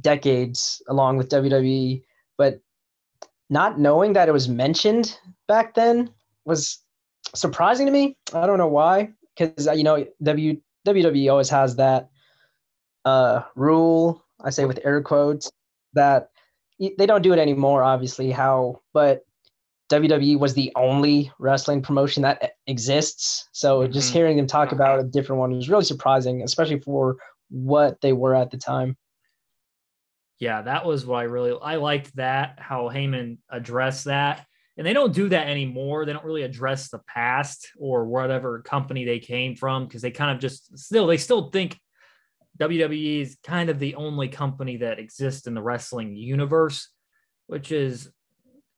decades along with WWE, but not knowing that it was mentioned back then was surprising to me. I don't know why, because uh, you know w, WWE always has that uh, rule. I say with air quotes that they don't do it anymore, obviously. How, but WWE was the only wrestling promotion that exists. So mm-hmm. just hearing them talk about a different one was really surprising, especially for what they were at the time. Yeah, that was what I really I liked that how Heyman addressed that. And they don't do that anymore. They don't really address the past or whatever company they came from because they kind of just still they still think WWE is kind of the only company that exists in the wrestling universe, which is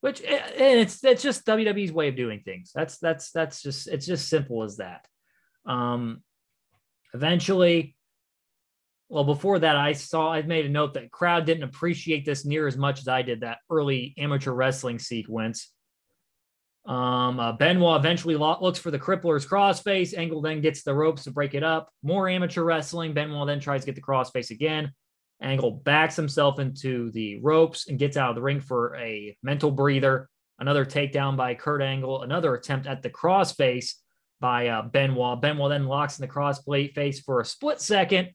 which eh, and it's it's just WWE's way of doing things. That's that's that's just it's just simple as that. Um, eventually, well, before that, I saw I made a note that crowd didn't appreciate this near as much as I did that early amateur wrestling sequence. Um, uh, Benoit eventually looks for the crippler's crossface. Angle then gets the ropes to break it up. More amateur wrestling. Benoit then tries to get the crossface again. Angle backs himself into the ropes and gets out of the ring for a mental breather. Another takedown by Kurt Angle. Another attempt at the crossface by uh, Benoit. Benoit then locks in the cross face for a split second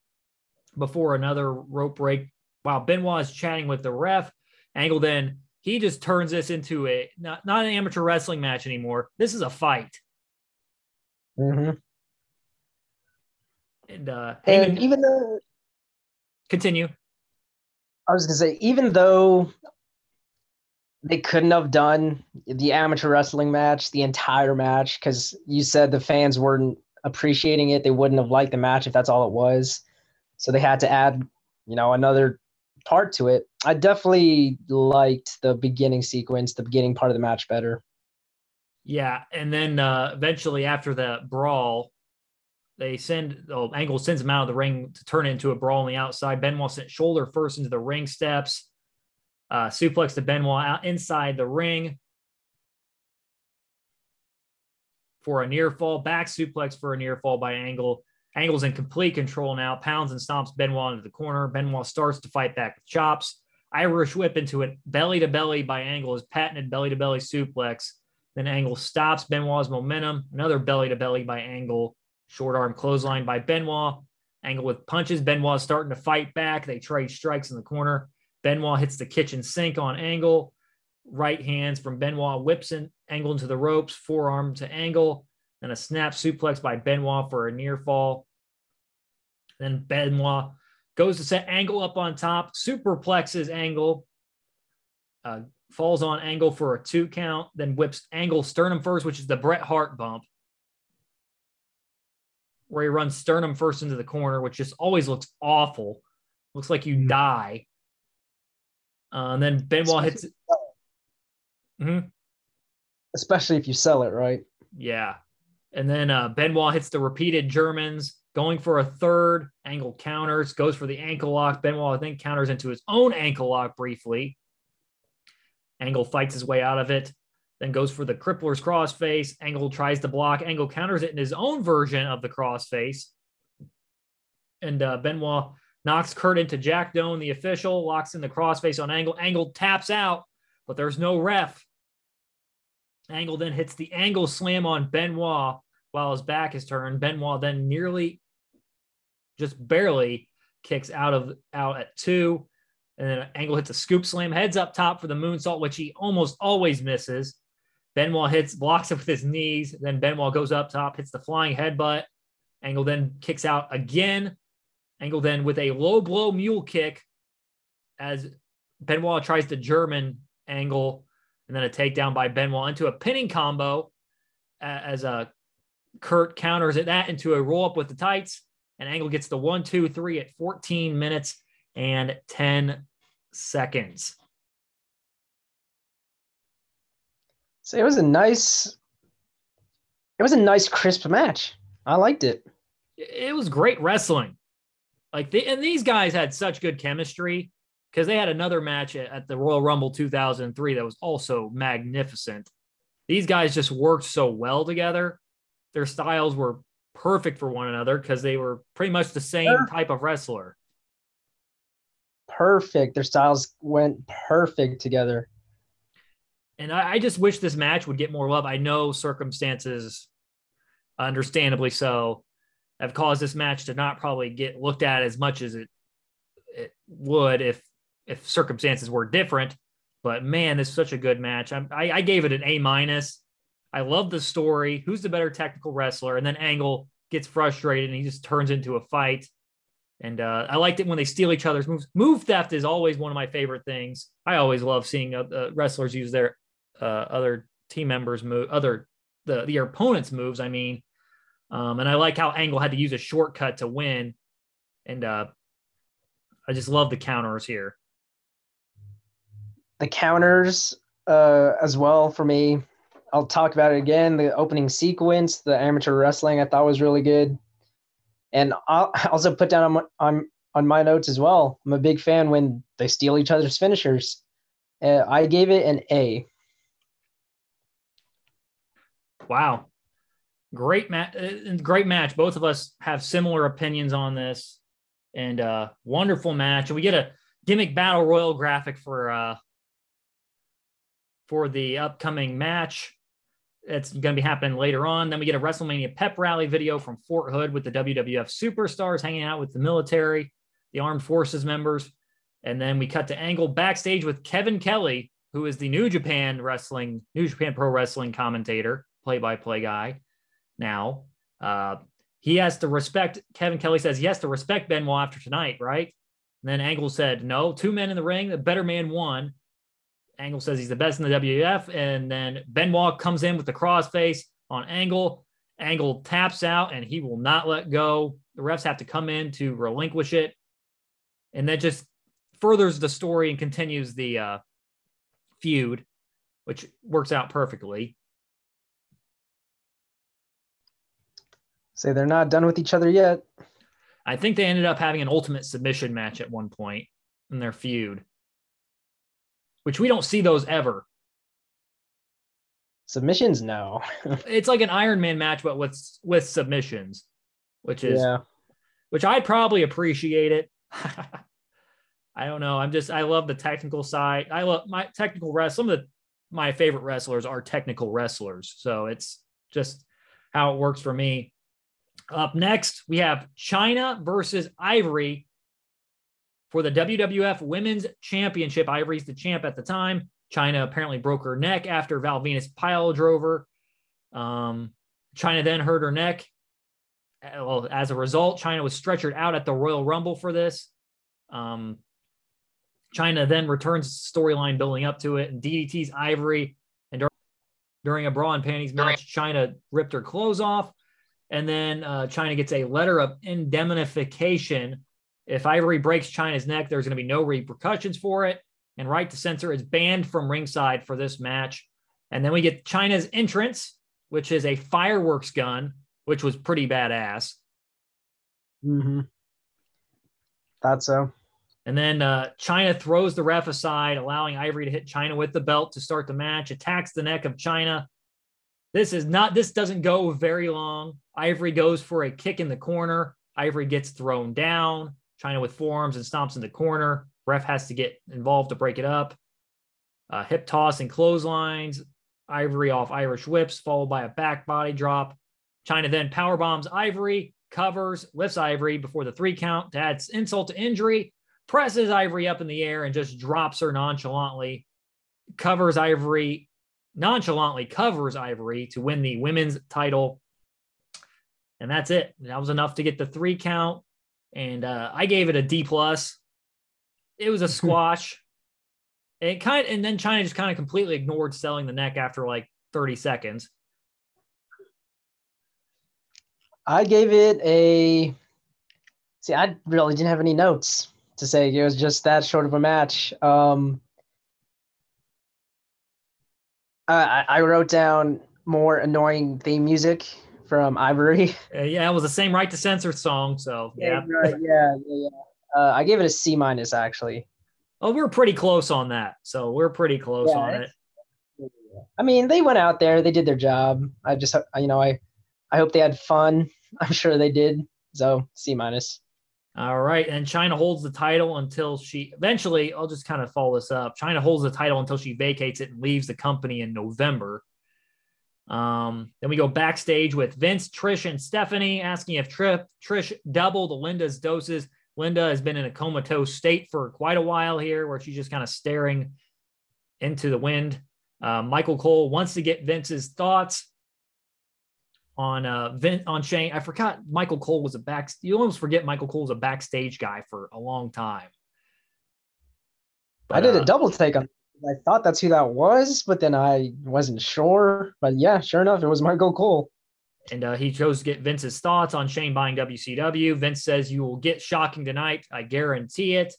before another rope break. While Benoit is chatting with the ref, Angle then he just turns this into a not, not an amateur wrestling match anymore. This is a fight. Mm-hmm. And, uh, and even though Continue. I was gonna say, even though they couldn't have done the amateur wrestling match, the entire match, because you said the fans weren't appreciating it, they wouldn't have liked the match if that's all it was. So they had to add, you know, another part to it. I definitely liked the beginning sequence, the beginning part of the match better. Yeah, and then uh, eventually after the brawl, they send oh, Angle sends him out of the ring to turn into a brawl on the outside. Benoit sent shoulder first into the ring steps. Uh, suplex to Benoit out inside the ring for a near fall. Back suplex for a near fall by Angle. Angle's in complete control now. Pounds and stomps Benoit into the corner. Benoit starts to fight back with chops. Irish whip into it. Belly to belly by Angle is patented belly to belly suplex. Then Angle stops Benoit's momentum. Another belly to belly by Angle. Short arm clothesline by Benoit. Angle with punches. Benoit starting to fight back. They trade strikes in the corner. Benoit hits the kitchen sink on Angle. Right hands from Benoit whips in, Angle into the ropes. Forearm to Angle. Then a snap suplex by Benoit for a near fall. Then Benoit goes to set Angle up on top. Superplexes Angle. Uh, falls on Angle for a two count. Then whips Angle sternum first, which is the Bret Hart bump where he runs sternum first into the corner, which just always looks awful. Looks like you mm-hmm. die. Uh, and then Benoit hits. Mm-hmm. Especially if you sell it, right? Yeah. And then uh, Benoit hits the repeated Germans, going for a third. Angle counters, goes for the ankle lock. Benoit, I think, counters into his own ankle lock briefly. Angle fights his way out of it then goes for the crippler's crossface. Angle tries to block. Angle counters it in his own version of the crossface. And uh, Benoit knocks Kurt into Jack Doan, the official, locks in the crossface on Angle. Angle taps out, but there's no ref. Angle then hits the angle slam on Benoit while his back is turned. Benoit then nearly, just barely, kicks out of out at two. And then Angle hits a scoop slam, heads up top for the moonsault, which he almost always misses. Benoit hits, blocks it with his knees. Then Benoit goes up top, hits the flying headbutt. Angle then kicks out again. Angle then with a low blow mule kick as Benoit tries to German Angle and then a takedown by Benoit into a pinning combo as a uh, Kurt counters it that into a roll up with the tights. And Angle gets the one, two, three at 14 minutes and 10 seconds. So it was a nice, it was a nice crisp match. I liked it. It was great wrestling. Like the, and these guys had such good chemistry because they had another match at, at the Royal Rumble 2003 that was also magnificent. These guys just worked so well together. Their styles were perfect for one another because they were pretty much the same perfect. type of wrestler. Perfect. Their styles went perfect together. And I, I just wish this match would get more love. I know circumstances, understandably so, have caused this match to not probably get looked at as much as it it would if if circumstances were different. But man, this is such a good match. I, I, I gave it an A minus. I love the story. Who's the better technical wrestler? And then Angle gets frustrated and he just turns into a fight. And uh, I liked it when they steal each other's moves. Move theft is always one of my favorite things. I always love seeing uh, uh, wrestlers use their uh, other team members' move, other the the opponent's moves. I mean, um, and I like how Angle had to use a shortcut to win. And uh, I just love the counters here. The counters uh, as well for me. I'll talk about it again. The opening sequence, the amateur wrestling, I thought was really good. And [laughs] I'll also put down on my, on, on my notes as well. I'm a big fan when they steal each other's finishers. Uh, I gave it an A. Wow, great match! Uh, great match. Both of us have similar opinions on this, and uh, wonderful match. And we get a gimmick battle royal graphic for uh, for the upcoming match. It's going to be happening later on. Then we get a WrestleMania pep rally video from Fort Hood with the WWF superstars hanging out with the military, the armed forces members. And then we cut to Angle backstage with Kevin Kelly, who is the New Japan Wrestling, New Japan Pro Wrestling commentator, play by play guy. Now, uh, he has to respect, Kevin Kelly says he has to respect Benoit after tonight, right? And then Angle said, no, two men in the ring, the better man won. Angle says he's the best in the WWF. And then Benoit comes in with the crossface on Angle. Angle taps out and he will not let go. The refs have to come in to relinquish it. And that just furthers the story and continues the uh, feud, which works out perfectly. Say they're not done with each other yet. I think they ended up having an ultimate submission match at one point in their feud which we don't see those ever. Submissions, no. [laughs] it's like an Iron Man match, but with with submissions, which is yeah. which I'd probably appreciate it. [laughs] I don't know. I'm just I love the technical side. I love my technical rest. Some of the my favorite wrestlers are technical wrestlers, so it's just how it works for me. Up next, we have Chyna versus Ivory for the WWF Women's Championship. Ivory's the champ at the time. Chyna apparently broke her neck after Val Venis pile drove her. Um, Chyna then hurt her neck. Uh, well, as a result, Chyna was stretchered out at the Royal Rumble for this. Um, Chyna then returns storyline building up to it and DDT's Ivory. And during a bra and panties match, Chyna ripped her clothes off. And then uh, Chyna gets a letter of indemnification if Ivory breaks Chyna's neck, there's going to be no repercussions for it. And right to censor is banned from ringside for this match. And then we get Chyna's entrance, which is a fireworks gun, which was pretty badass. Mm-hmm. Thought so. And then uh, Chyna throws the ref aside, allowing Ivory to hit Chyna with the belt to start the match, attacks the neck of Chyna. This is not, this doesn't go very long. Ivory goes for a kick in the corner. Ivory gets thrown down. Chyna with forearms and stomps in the corner. Ref has to get involved to break it up. Uh, hip toss and clotheslines. Ivory off Irish whips, followed by a back body drop. Chyna then power bombs Ivory, covers, lifts Ivory before the three count to add insult to injury, presses Ivory up in the air and just drops her nonchalantly. Covers Ivory, nonchalantly covers Ivory to win the women's title. And that's it. That was enough to get the three count and uh, I gave it a D plus. It was a [laughs] squash. it kind of, and then Chyna just kind of completely ignored selling the neck after like 30 seconds. I gave it a See, I really didn't have any notes to say. It was just that short of a match. Um, I, I wrote down more annoying theme music from Ivory. [laughs] Uh, yeah, it was the same right to censor song. So yeah, yeah, right, yeah, yeah. Uh, I gave it a C minus actually. Oh, we're pretty close on that. So we're pretty close yeah, on it. I mean, they went out there, they did their job. I just, you know, I, I hope they had fun. [laughs] I'm sure they did. So C minus. All right. And Chyna holds the title until she eventually, I'll just kind of follow this up. Chyna holds the title until she vacates it and leaves the company in November. Um, then we go backstage with Vince, Trish, and Stephanie asking if Trip, Trish doubled Linda's doses. Linda has been in a comatose state for quite a while here, where she's just kind of staring into the wind. Uh, Michael Cole wants to get Vince's thoughts on uh Vin, on Shane. I forgot Michael Cole was a back. You almost forget Michael Cole was a backstage guy for a long time. But, I did uh, a double take on. I thought that's who that was, but then I wasn't sure. But yeah, sure enough, it was Michael Cole. And uh, he chose to get Vince's thoughts on Shane buying WCW. Vince says you will get shocking tonight. I guarantee it.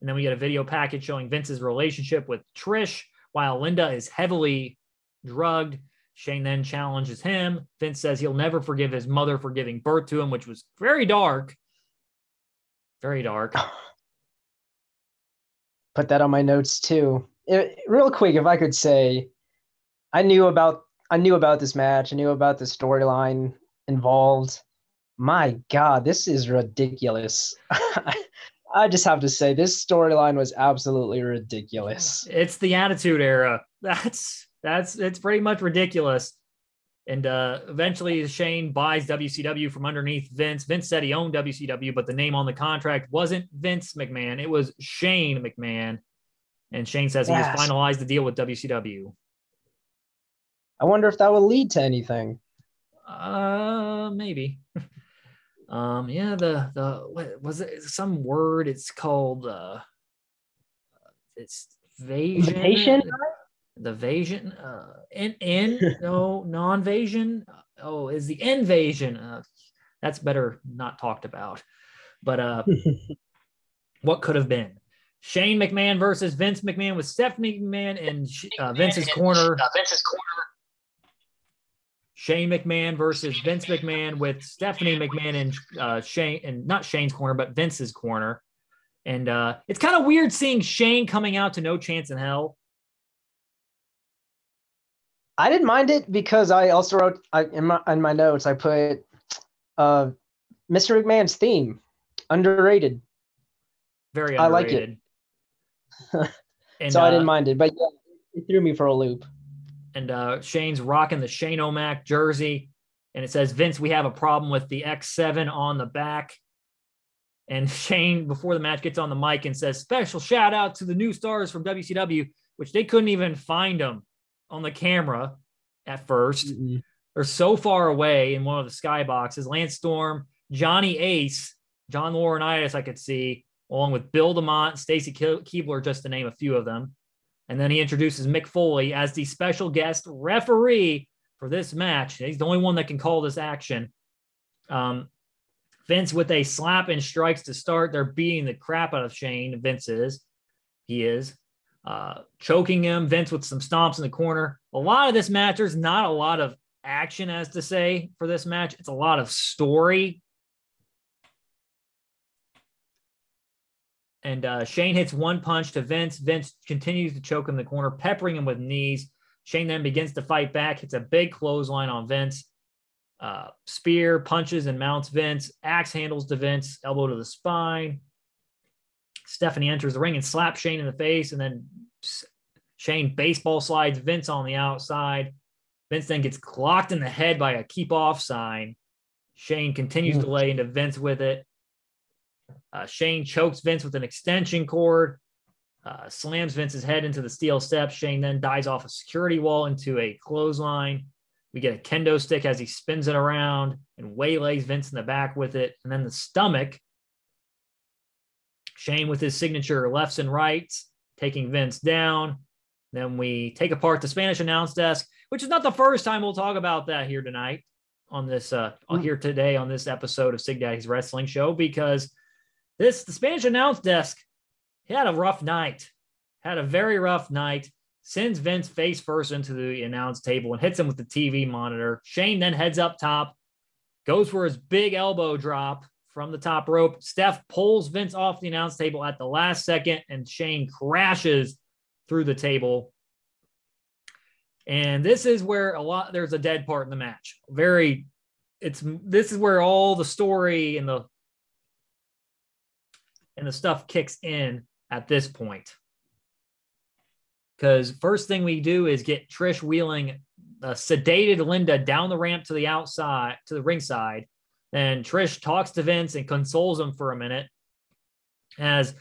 And then we get a video package showing Vince's relationship with Trish while Linda is heavily drugged. Shane then challenges him. Vince says he'll never forgive his mother for giving birth to him, which was very dark. Very dark. [sighs] Put that on my notes too. It, real quick, if I could say, I knew about I knew about this match. I knew about the storyline involved. My God, this is ridiculous. [laughs] I just have to say, this storyline was absolutely ridiculous. It's the Attitude Era. [laughs] That's that's it's pretty much ridiculous. And uh, eventually, Shane buys WCW from underneath Vince. Vince said he owned WCW, but the name on the contract wasn't Vince McMahon; it was Shane McMahon. And Shane says yes. he has finalized the deal with WCW. I wonder if that will lead to anything. Uh, maybe. [laughs] um, yeah. The the what was it? Some word? It's called uh, it's Vasion. The Vasion, uh, in, in [laughs] no non-Vasion. Oh, is the invasion? Uh, that's better not talked about. But uh, [laughs] what could have been? Shane McMahon versus Vince McMahon with Stephanie McMahon in uh, Vince's corner. Uh, Vince's corner. Shane McMahon versus Vince McMahon with Stephanie McMahon and uh, Shane and not Shane's corner, but Vince's corner. And uh, it's kind of weird seeing Shane coming out to No Chance in Hell I didn't mind it because I also wrote I, in my in my notes I put uh, Mr. McMahon's theme underrated. Very underrated. I like it. And, so I didn't uh, mind it, but yeah, it threw me for a loop. And uh, Shane's rocking the Shane O'Mac jersey, and it says Vince, we have a problem with the X7 on the back. And [laughs] Shane, before the match, gets on the mic and says, "Special shout out to the new stars from WCW," which they couldn't even find them on the camera at 1st mm-hmm. They're so far away in one of the skyboxes. Lance Storm, Johnny Ace, John Laurinaitis, I could see, along with Bill DeMott, Stacy Keibler, just to name a few of them. And then he introduces Mick Foley as the special guest referee for this match. He's the only one that can call this action. Um, Vince with a slap and strikes to start. They're beating the crap out of Shane. Vince is. He is uh, choking him. Vince with some stomps in the corner. A lot of this match, there's not a lot of action, as to say, for this match. It's a lot of story. And uh, Shane hits one punch to Vince. Vince continues to choke him in the corner, peppering him with knees. Shane then begins to fight back. Hits a big clothesline on Vince. Uh, spear punches and mounts Vince. Axe handles to Vince. Elbow to the spine. Stephanie enters the ring and slaps Shane in the face, and then Shane baseball slides Vince on the outside. Vince then gets clocked in the head by a keep off sign. Shane continues to lay into Vince with it. Uh, Shane chokes Vince with an extension cord, uh, slams Vince's head into the steel steps. Shane then dives off a security wall into a clothesline. We get a kendo stick as he spins it around and waylays Vince in the back with it. And then the stomach Shane with his signature lefts and rights, taking Vince down. Then we take apart the Spanish announce desk, which is not the first time we'll talk about that here tonight on this uh mm. here today on this episode of Sig Daddy's Wrestling Show because this the Spanish announce desk he had a rough night, had a very rough night. Sends Vince face first into the announce table and hits him with the TV monitor. Shane then heads up top, goes for his big elbow drop from the top rope. Steph pulls Vince off the announce table at the last second, and Shane crashes through the table. And this is where a lot there's a dead part in the match. Very, it's this is where all the story and the and the stuff kicks in at this point. Because first thing we do is get Trish wheeling a sedated Linda down the ramp to the outside, to the ringside. Then Trish talks to Vince and consoles him for a minute. As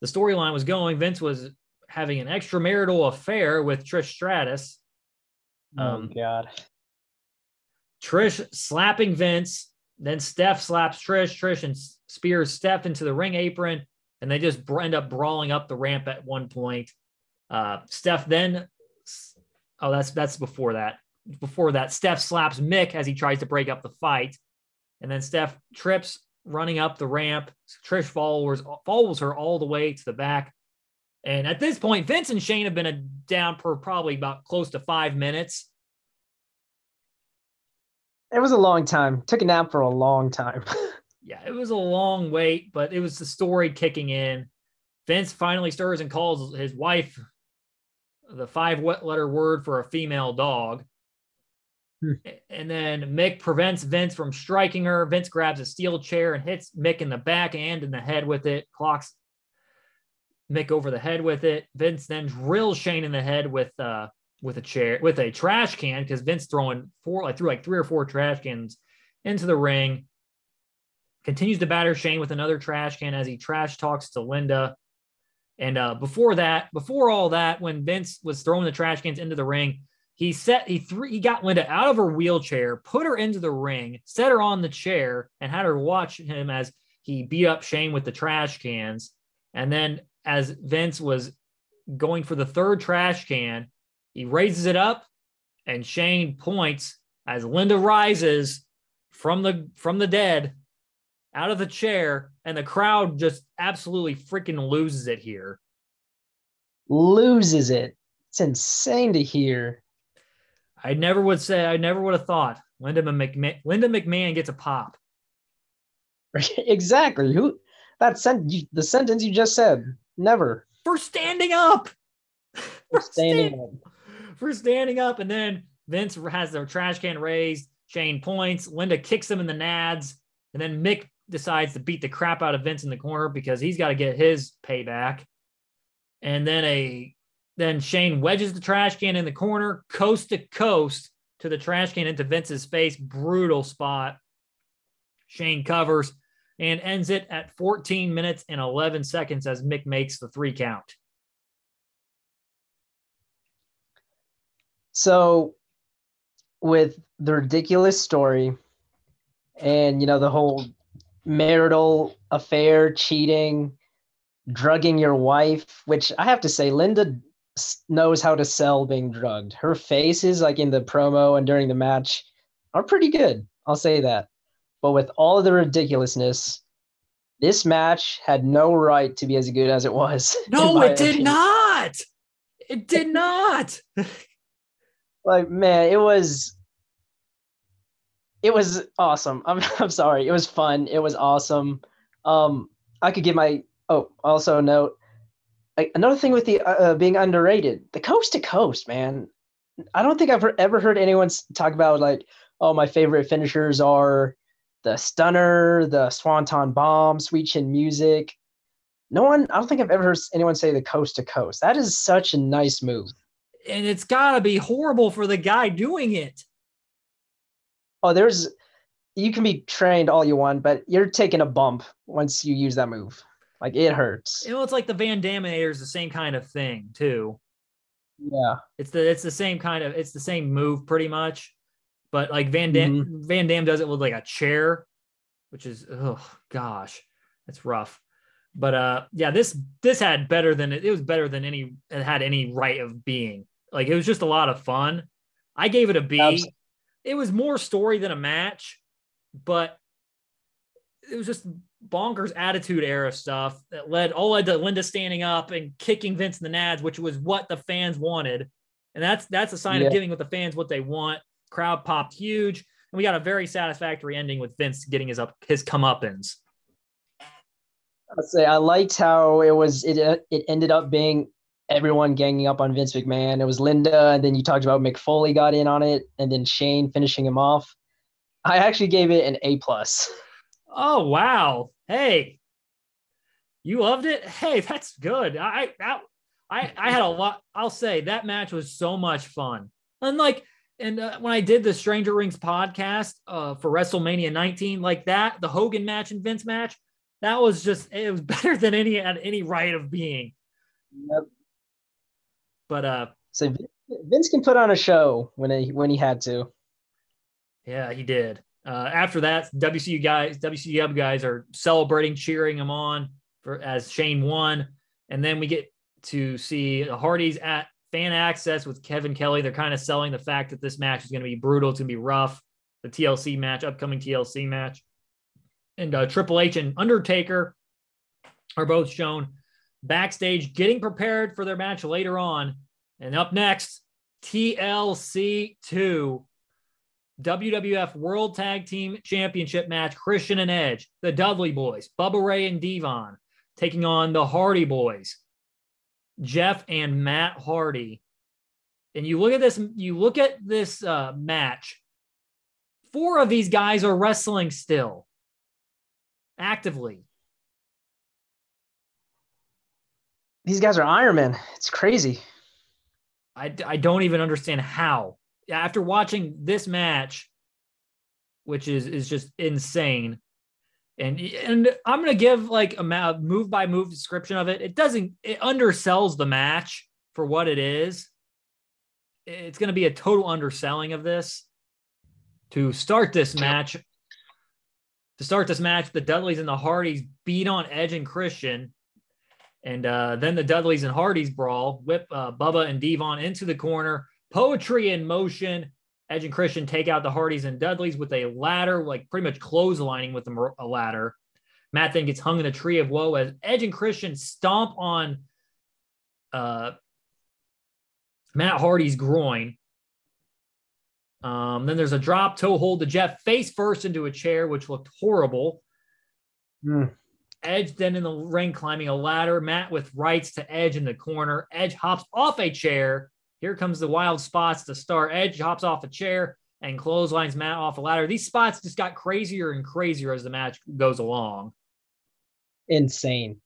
the storyline was going, Vince was having an extramarital affair with Trish Stratus. Oh um, God. Trish slapping Vince. Then Steph slaps Trish. Trish and spears Steph into the ring apron and they just end up brawling up the ramp at one point. Uh, Steph then, oh, that's that's before that. Before that, Steph slaps Mick as he tries to break up the fight, and then Steph trips running up the ramp. Trish follows follows her all the way to the back, and at this point, Vince and Shane have been down for probably about close to five minutes. It was a long time. Took a nap for a long time. [laughs] yeah, it was a long wait, but it was the story kicking in. Vince finally stirs and calls his wife the five letter word for a female dog. Hmm. And then Mick prevents Vince from striking her. Vince grabs a steel chair and hits Mick in the back and in the head with it, clocks Mick over the head with it. Vince then drills Shane in the head with uh with a chair with a trash can because Vince throwing four like threw like three or four trash cans into the ring continues to batter Shane with another trash can as he trash talks to Linda. And uh, before that, before all that, when Vince was throwing the trash cans into the ring, he set he threw he got Linda out of her wheelchair, put her into the ring, set her on the chair, and had her watch him as he beat up Shane with the trash cans. And then as Vince was going for the third trash can, he raises it up, and Shane points as Linda rises from the from the dead out of the chair, and the crowd just absolutely freaking loses it here. Loses it. It's insane to hear. I never would say, I never would have thought Linda McMahon, Linda McMahon gets a pop. [laughs] exactly. Who that sent the sentence you just said? Never. For standing up. For [laughs] standing up. For standing up. And then Vince has their trash can raised. Shane points. Linda kicks him in the nads. And then Mick decides to beat the crap out of Vince in the corner because he's got to get his payback. And then a then Shane wedges the trash can in the corner, coast to coast to the trash can into Vince's face. Brutal spot. Shane covers and ends it at 14 minutes and 11 seconds as Mick makes the three count. So, with the ridiculous story and, you know, the whole marital affair, cheating, drugging your wife, which I have to say, Linda knows how to sell being drugged. Her faces, like in the promo and during the match, are pretty good. I'll say that. But with all of the ridiculousness, this match had no right to be as good as it was. [laughs] No, it opinion. did not. It did not. like, man, it was it was awesome. [laughs] I'm I'm sorry. It was fun. It was awesome. Um, I could give my oh also note another thing with the uh, uh, being underrated. The coast to coast, man. I don't think I've ever heard anyone talk about like, oh, my favorite finishers are the stunner, the swanton bomb, sweet chin music. No one, I don't think I've ever heard anyone say the coast to coast. That is such a nice move. And it's got to be horrible for the guy doing it oh, there's you can be trained all you want, but you're taking a bump once you use that move. Like it hurts. You know, it's like the Van Daminator is the same kind of thing too. Yeah, it's the it's the same kind of it's the same move pretty much, but like Van Dam mm-hmm. Van Dam does it with like a chair, which is oh gosh, that's rough. But uh, yeah, this this had better than it, it was better than any it had any right of being. Like it was just a lot of fun. I gave it a B. Absolutely it was more story than a match, but it was just bonkers attitude era stuff that led all led to Linda standing up and kicking Vince in the nads, which was what the fans wanted. And that's that's a sign yeah. of giving with the fans what they want. Crowd popped huge. And we got a very satisfactory ending with Vince getting his up his comeuppance. I'd say I liked how it was it it ended up being everyone ganging up on Vince McMahon. It was Linda, and then you talked about Mick Foley got in on it, and then Shane finishing him off. I actually gave it an A plus. Oh wow! Hey, you loved it. Hey, that's good. I that I I had a lot. I'll say that match was so much fun. And like, and uh, when I did the Stranger Rings podcast uh, for WrestleMania 19, like that, the Hogan match and Vince match, that was just it was [laughs] better than any had any right of being. Yep. But uh, so Vince can put on a show when he when he had to. Yeah, he did. Uh, after that, WCU guys, WCW guys are celebrating, cheering him on for as Shane won, and then we get to see the Hardys at fan access with Kevin Kelly. They're kind of selling the fact that this match is going to be brutal, it's going to be rough. The TLC match, upcoming TLC match, and uh, Triple H and Undertaker are both shown backstage getting prepared for their match later on. And up next, TLC 2 WWF World Tag Team Championship match Christian and Edge, the Dudley Boys, Bubba Ray and Devon taking on the Hardy Boys, Jeff and Matt Hardy. And you look at this, you look at this uh, match. Four of these guys are wrestling still, actively. These guys are Ironmen. It's crazy. I, I don't even understand how after watching this match, which is is just insane, and and I'm gonna give like a move by move description of it. It doesn't it undersells the match for what it is. It's gonna be a total underselling of this. To start this match, to start this match, the Dudleys and the Hardys beat on Edge and Christian. And uh, then the Dudleys and Hardys brawl, whip uh, Bubba and Devon into the corner. Poetry in motion. Edge and Christian take out the Hardys and Dudleys with a ladder, like pretty much clotheslining with a ladder. Matt then gets hung in a tree of woe as Edge and Christian stomp on uh, Matt Hardy's groin. Um, then there's a drop toe hold to Jeff face first into a chair, which looked horrible. Mm. Edge then in the ring climbing a ladder. Matt with rights to Edge in the corner. Edge hops off a chair here comes the wild spots to start. Edge hops off a chair and clotheslines Matt off a ladder. These spots just got crazier and crazier as the match goes along. Insane.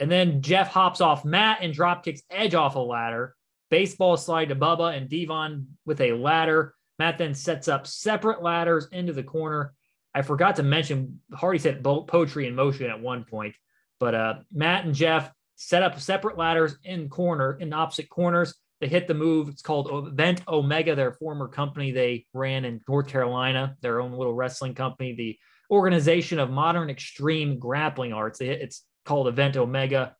And then Jeff hops off Matt and drop kicks Edge off a ladder. Baseball slide to Bubba and Devon with a ladder. Matt then sets up separate ladders into the corner. I forgot to mention Hardy said poetry in motion at one point, but uh, Matt and Jeff set up separate ladders in corner in opposite corners. They hit the move. It's called Event Omega, their former company they ran in North Carolina, their own little wrestling company, the organization of modern extreme grappling arts. It's called Event Omega.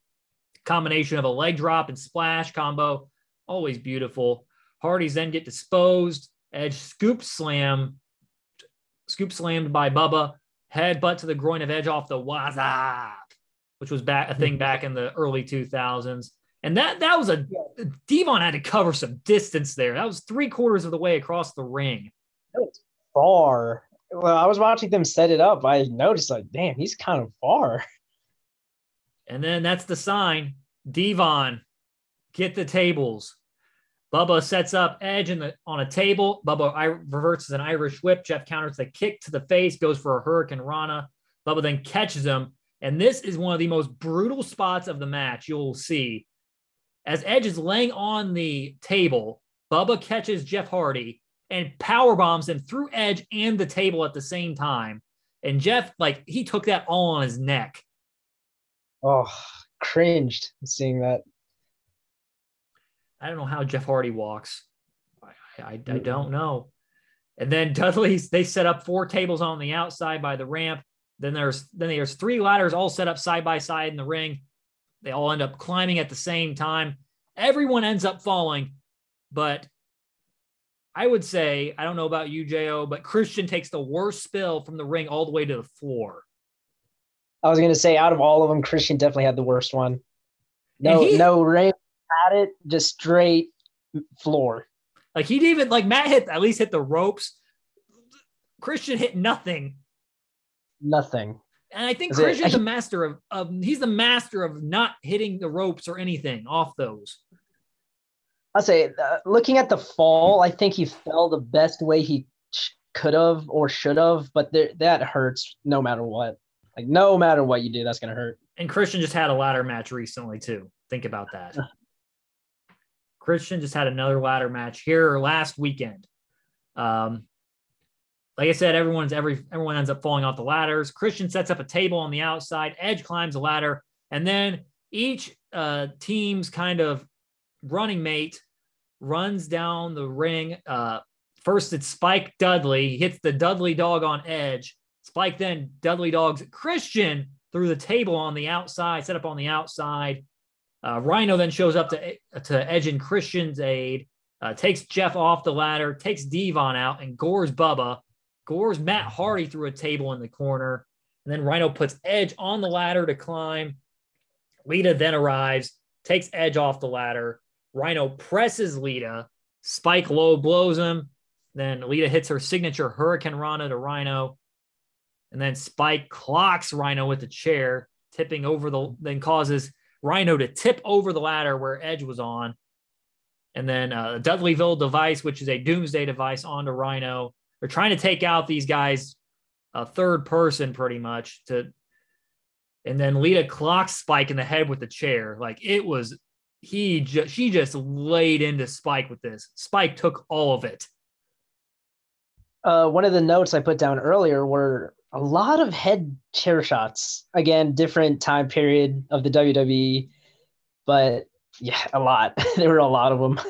Combination of a leg drop and splash combo, always beautiful. Hardys then get disposed. Edge scoop slam, scoop slammed by Bubba. Headbutt to the groin of Edge off the Wassup which was back a thing mm-hmm. back in the early 2000s. And that that was a Devon had to cover some distance there. That was three quarters of the way across the ring. That was far. Well, I was watching them set it up. I noticed like, damn, he's kind of far. And then that's the sign. Devon, get the tables. Bubba sets up Edge the on a table. Bubba I, reverts as an Irish whip. Jeff counters the kick to the face, goes for a Hurricanrana. Bubba then catches him and this is one of the most brutal spots of the match you'll see. As Edge is laying on the table, Bubba catches Jeff Hardy and power bombs him through Edge and the table at the same time. And Jeff, like, he took that all on his neck. Oh, cringed seeing that. I don't know how Jeff Hardy walks. I, I, I hmm. don't know. And then [laughs] Dudley's, they set up four tables on the outside by the ramp. Then there's then there's three ladders all set up side by side in the ring. They all end up climbing at the same time. Everyone ends up falling, but I would say I don't know about you, Jo, but Christian takes the worst spill from the ring all the way to the floor. I was gonna say out of all of them, Christian definitely had the worst one. No, he, no rain had it, just straight floor. Like he'd even like Matt hit at least hit the ropes. Christian hit nothing. Nothing. And I think Is Christian's it, the master of, of he's the master of not hitting the ropes or anything off those. I'll say, uh, looking at the fall, I think he fell the best way he could have or should have, but there, that hurts no matter what. Like no matter what you do, that's gonna hurt. And Christian just had a ladder match recently too. Think about that. Christian just had another ladder match here last weekend. Um, like I said, everyone's every everyone ends up falling off the ladders. Christian sets up a table on the outside. Edge climbs a ladder, and then each uh, team's kind of running mate runs down the ring. Uh, first, it's Spike Dudley. He hits the Dudley dog on Edge. Spike then Dudley dogs Christian through the table on the outside, set up on the outside. Uh, Rhino then shows up to, to Edge and Christian's aid, uh, takes Jeff off the ladder, takes Devon out, and gores Bubba. Gores Matt Hardy through a table in the corner. And then Rhino puts Edge on the ladder to climb. Lita then arrives, takes Edge off the ladder. Rhino presses Lita. Spike low blows him. Then Lita hits her signature Hurricanrana to Rhino. And then Spike clocks Rhino with the chair, tipping over the, then causes Rhino to tip over the ladder where Edge was on. And then uh, Dudleyville device, which is a doomsday device, onto Rhino. They're trying to take out these guys, a third person pretty much to. And then Lita clocks Spike in the head with the chair. Like it was, he just she just laid into Spike with this. Spike took all of it. Uh, one of the notes I put down earlier were a lot of head chair shots. Again, different time period of the WWE, but yeah, a lot. [laughs] there were a lot of them.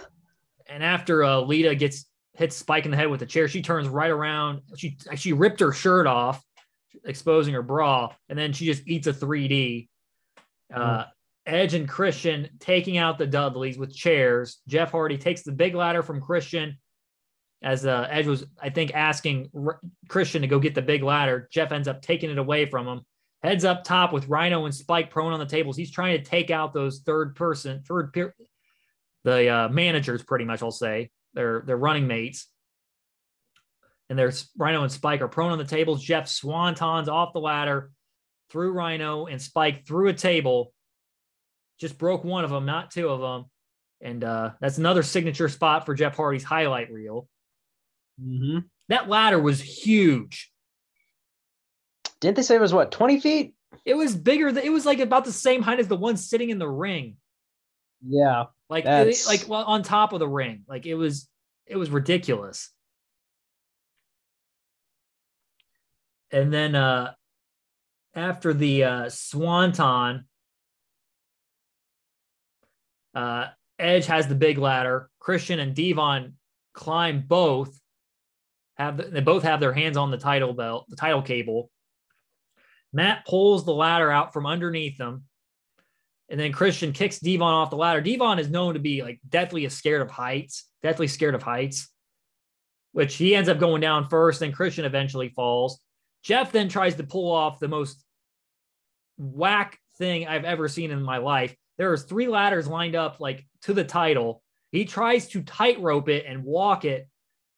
And after uh, Lita gets hits Spike in the head with a chair, she turns right around. She she ripped her shirt off, exposing her bra, and then she just eats a 3D. Uh, mm. Edge and Christian taking out the Dudleys with chairs. Jeff Hardy takes the big ladder from Christian as uh, Edge was, I think, asking R- Christian to go get the big ladder. Jeff ends up taking it away from him. Heads up top with Rhino and Spike prone on the tables. He's trying to take out those third person, third peer, the uh, managers, pretty much. I'll say they're they're running mates. And there's Rhino and Spike are prone on the tables. Jeff swantons off the ladder through Rhino and Spike through a table. Just broke one of them, not two of them. And uh, that's another signature spot for Jeff Hardy's highlight reel. Mm-hmm. That ladder was huge. Didn't they say it was what, 20 feet? It was bigger. Than, it was like about the same height as the one sitting in the ring. Yeah. Like, it, like well, on top of the ring. Like it was, it was ridiculous. And then uh after the uh Swanton, uh Edge has the big ladder. Christian and Devon climb both have the, they both have their hands on the title belt, the title cable. Matt pulls the ladder out from underneath them. And then Christian kicks Devon off the ladder. Devon is known to be like deathly scared of heights, deathly scared of heights, which he ends up going down first. Then Christian eventually falls. Jeff then tries to pull off the most whack thing I've ever seen in my life. There are three ladders lined up like to the title. He tries to tightrope it and walk it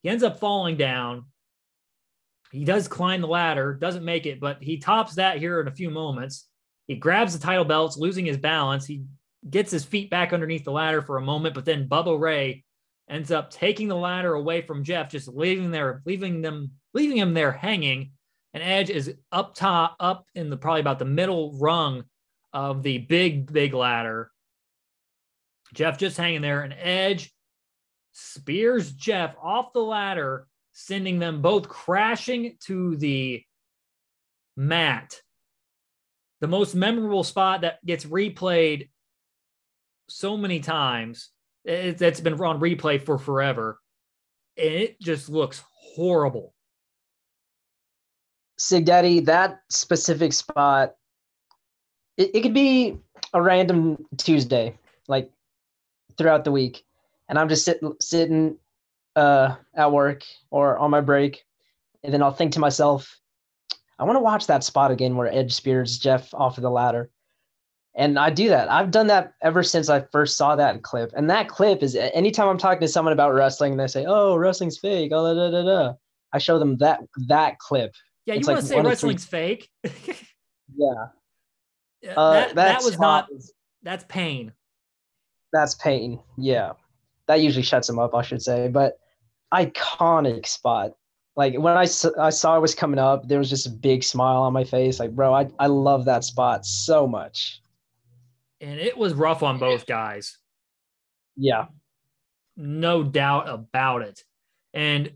he ends up falling down. He does climb the ladder, doesn't make it, but he tops that here in a few moments. He grabs the title belts, losing his balance. He gets his feet back underneath the ladder for a moment, but then Bubba Ray ends up taking the ladder away from Jeff, just leaving there, leaving them, leaving him there hanging. And Edge is up top, up in the probably about the middle rung of the big, big ladder. Jeff just hanging there, and Edge spears Jeff off the ladder, sending them both crashing to the mat. The most memorable spot that gets replayed so many times. It, that's been on replay for forever. And it just looks horrible. Sig Daddy, that specific spot, it, it could be a random Tuesday, like throughout the week and I'm just sitting sitting uh, at work or on my break, and then I'll think to myself, I want to watch that spot again where Edge spears Jeff off of the ladder. And I do that. I've done that ever since I first saw that clip. And that clip is anytime I'm talking to someone about wrestling and they say, "Oh, wrestling's fake," oh, da, da, da. I show them that that clip. Yeah, you want to say wrestling's fake? yeah. [laughs] Uh, that, that was not. That's pain. That's pain. Yeah, that usually shuts them up. I should say, but iconic spot. Like when I, I saw it was coming up, there was just a big smile on my face. Like, bro, I, I love that spot so much. And it was rough on both guys. Yeah. No doubt about it. And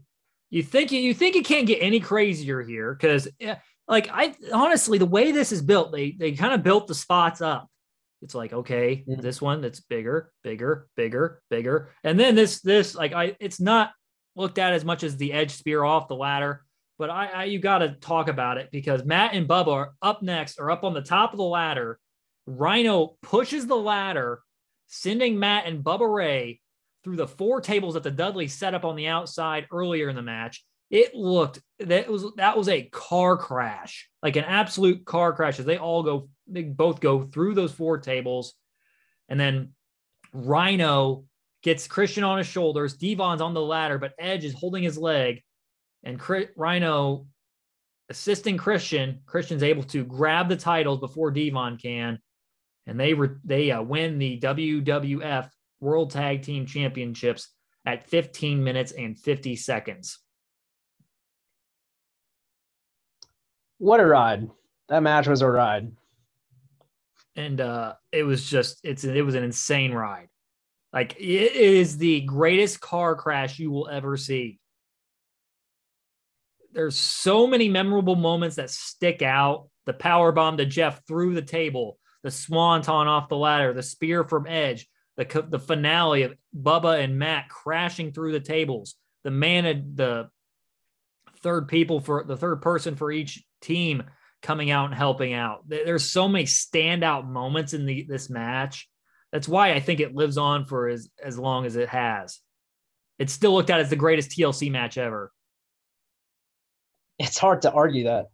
you think you think it can't get any crazier here because like I honestly the way this is built, they they kind of built the spots up. It's like okay, this one that's bigger, bigger, bigger, bigger, and then this this like I it's not looked at as much as the edge spear off the ladder, but I, I you got to talk about it because Matt and Bubba are up next or up on the top of the ladder. Rhino pushes the ladder, sending Matt and Bubba Ray through the four tables that the Dudley set up on the outside earlier in the match. It looked that was that was a car crash, like an absolute car crash. As they all go, they both go through those four tables, and then Rhino gets Christian on his shoulders. Devon's on the ladder, but Edge is holding his leg, and Rhino assisting Christian. Christian's able to grab the titles before Devon can, and they re- they uh, win the WWF World Tag Team Championships at 15 minutes and 50 seconds. What a ride! That match was a ride, and uh, it was just it's it was an insane ride. Like it is the greatest car crash you will ever see. There's so many memorable moments that stick out. The power bomb to Jeff through the table, the swanton off the ladder, the spear from Edge, the the finale of Bubba and Matt crashing through the tables, the man the third people for the third person for each team coming out and helping out. There's so many standout moments in the this match that's why I think it lives on for as, as long as it has. It's still looked at as the greatest TLC match ever. It's hard to argue that.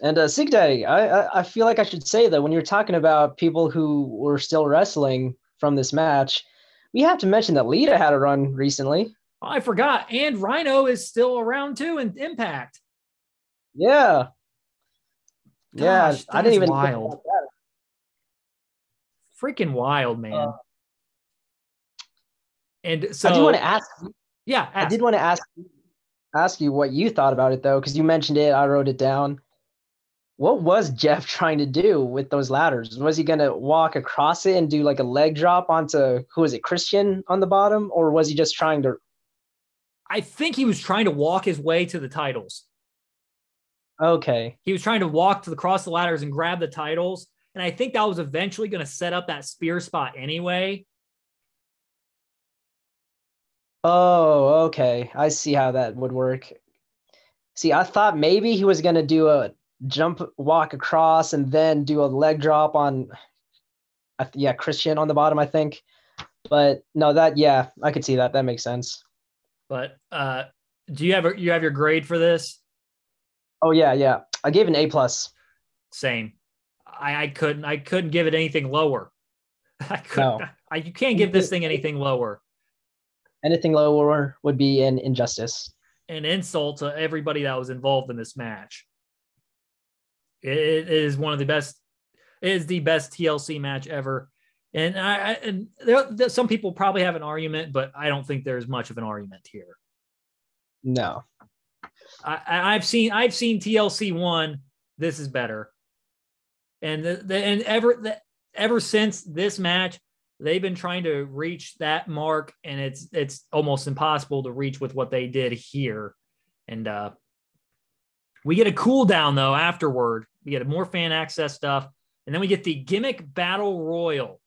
And uh, Sig Daddy, I, I, I feel like I should say that when you're talking about people who were still wrestling from this match, we have to mention that Lita had a run recently. Oh, I forgot. And Rhino is still around too in Impact. Yeah. Gosh, yeah, I didn't even wild freaking wild, man. Uh, and so I do want to ask. Yeah, ask. I did want to ask ask you what you thought about it though, because you mentioned it. I wrote it down. What was Jeff [laughs] trying to do with those ladders? Was he going to walk across it and do like a leg drop onto who is it, Christian on the bottom, or was he just trying to? I think he was trying to walk his way to the titles. Okay. He was trying to walk to the cross the ladders and grab the titles, and I think that was eventually going to set up that spear spot anyway. Oh, okay. I see how that would work. See, I thought maybe he was going to do a jump walk across and then do a leg drop on yeah, Christian on the bottom, I think. But no, that yeah, I could see that. That makes sense. But uh do you have a, you have your grade for this? Oh yeah, yeah. I gave an A plus. Same. I, I couldn't I couldn't give it anything lower. [laughs] I couldn't. No. I, you can't give this thing anything lower. Anything lower would be an injustice. An insult to everybody that was involved in this match. It is one of the best. It is the best TLC match ever. And I and there, there, some people probably have an argument, but I don't think there's much of an argument here. No, I, I've seen I've seen TLC one. This is better. And the, the and ever the, ever since this match, they've been trying to reach that mark, and it's it's almost impossible to reach with what they did here. And uh, we get a cool down though afterward. We get more fan access stuff, and then we get the gimmick battle royal.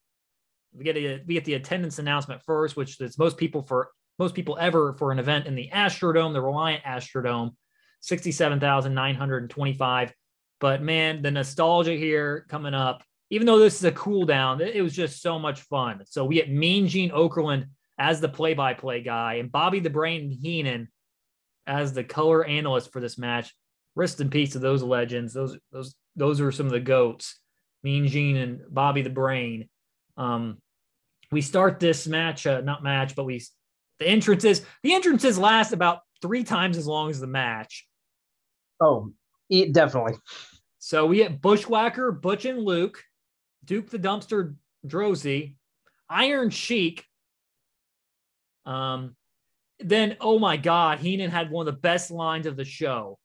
We get a, we get the attendance announcement first, which is most people for most people ever for an event in the Astrodome, the Reliant Astrodome, sixty-seven thousand nine hundred twenty-five. But man, the nostalgia here coming up, even though this is a cool down, it was just so much fun. So we get Mean Gene Okerlund as the play by play guy and Bobby the Brain Heenan as the color analyst for this match. rest in peace to those legends. Those those those are some of the goats. Mean Gene and Bobby the Brain. Um, we start this match, uh, not match, but we the entrances. The entrances last about three times as long as the match. Oh, it definitely. So we get Bushwhacker, Butch and Luke, Duke the Dumpster, Droese, Iron Sheik. Um, then oh my God, Heenan had one of the best lines of the show.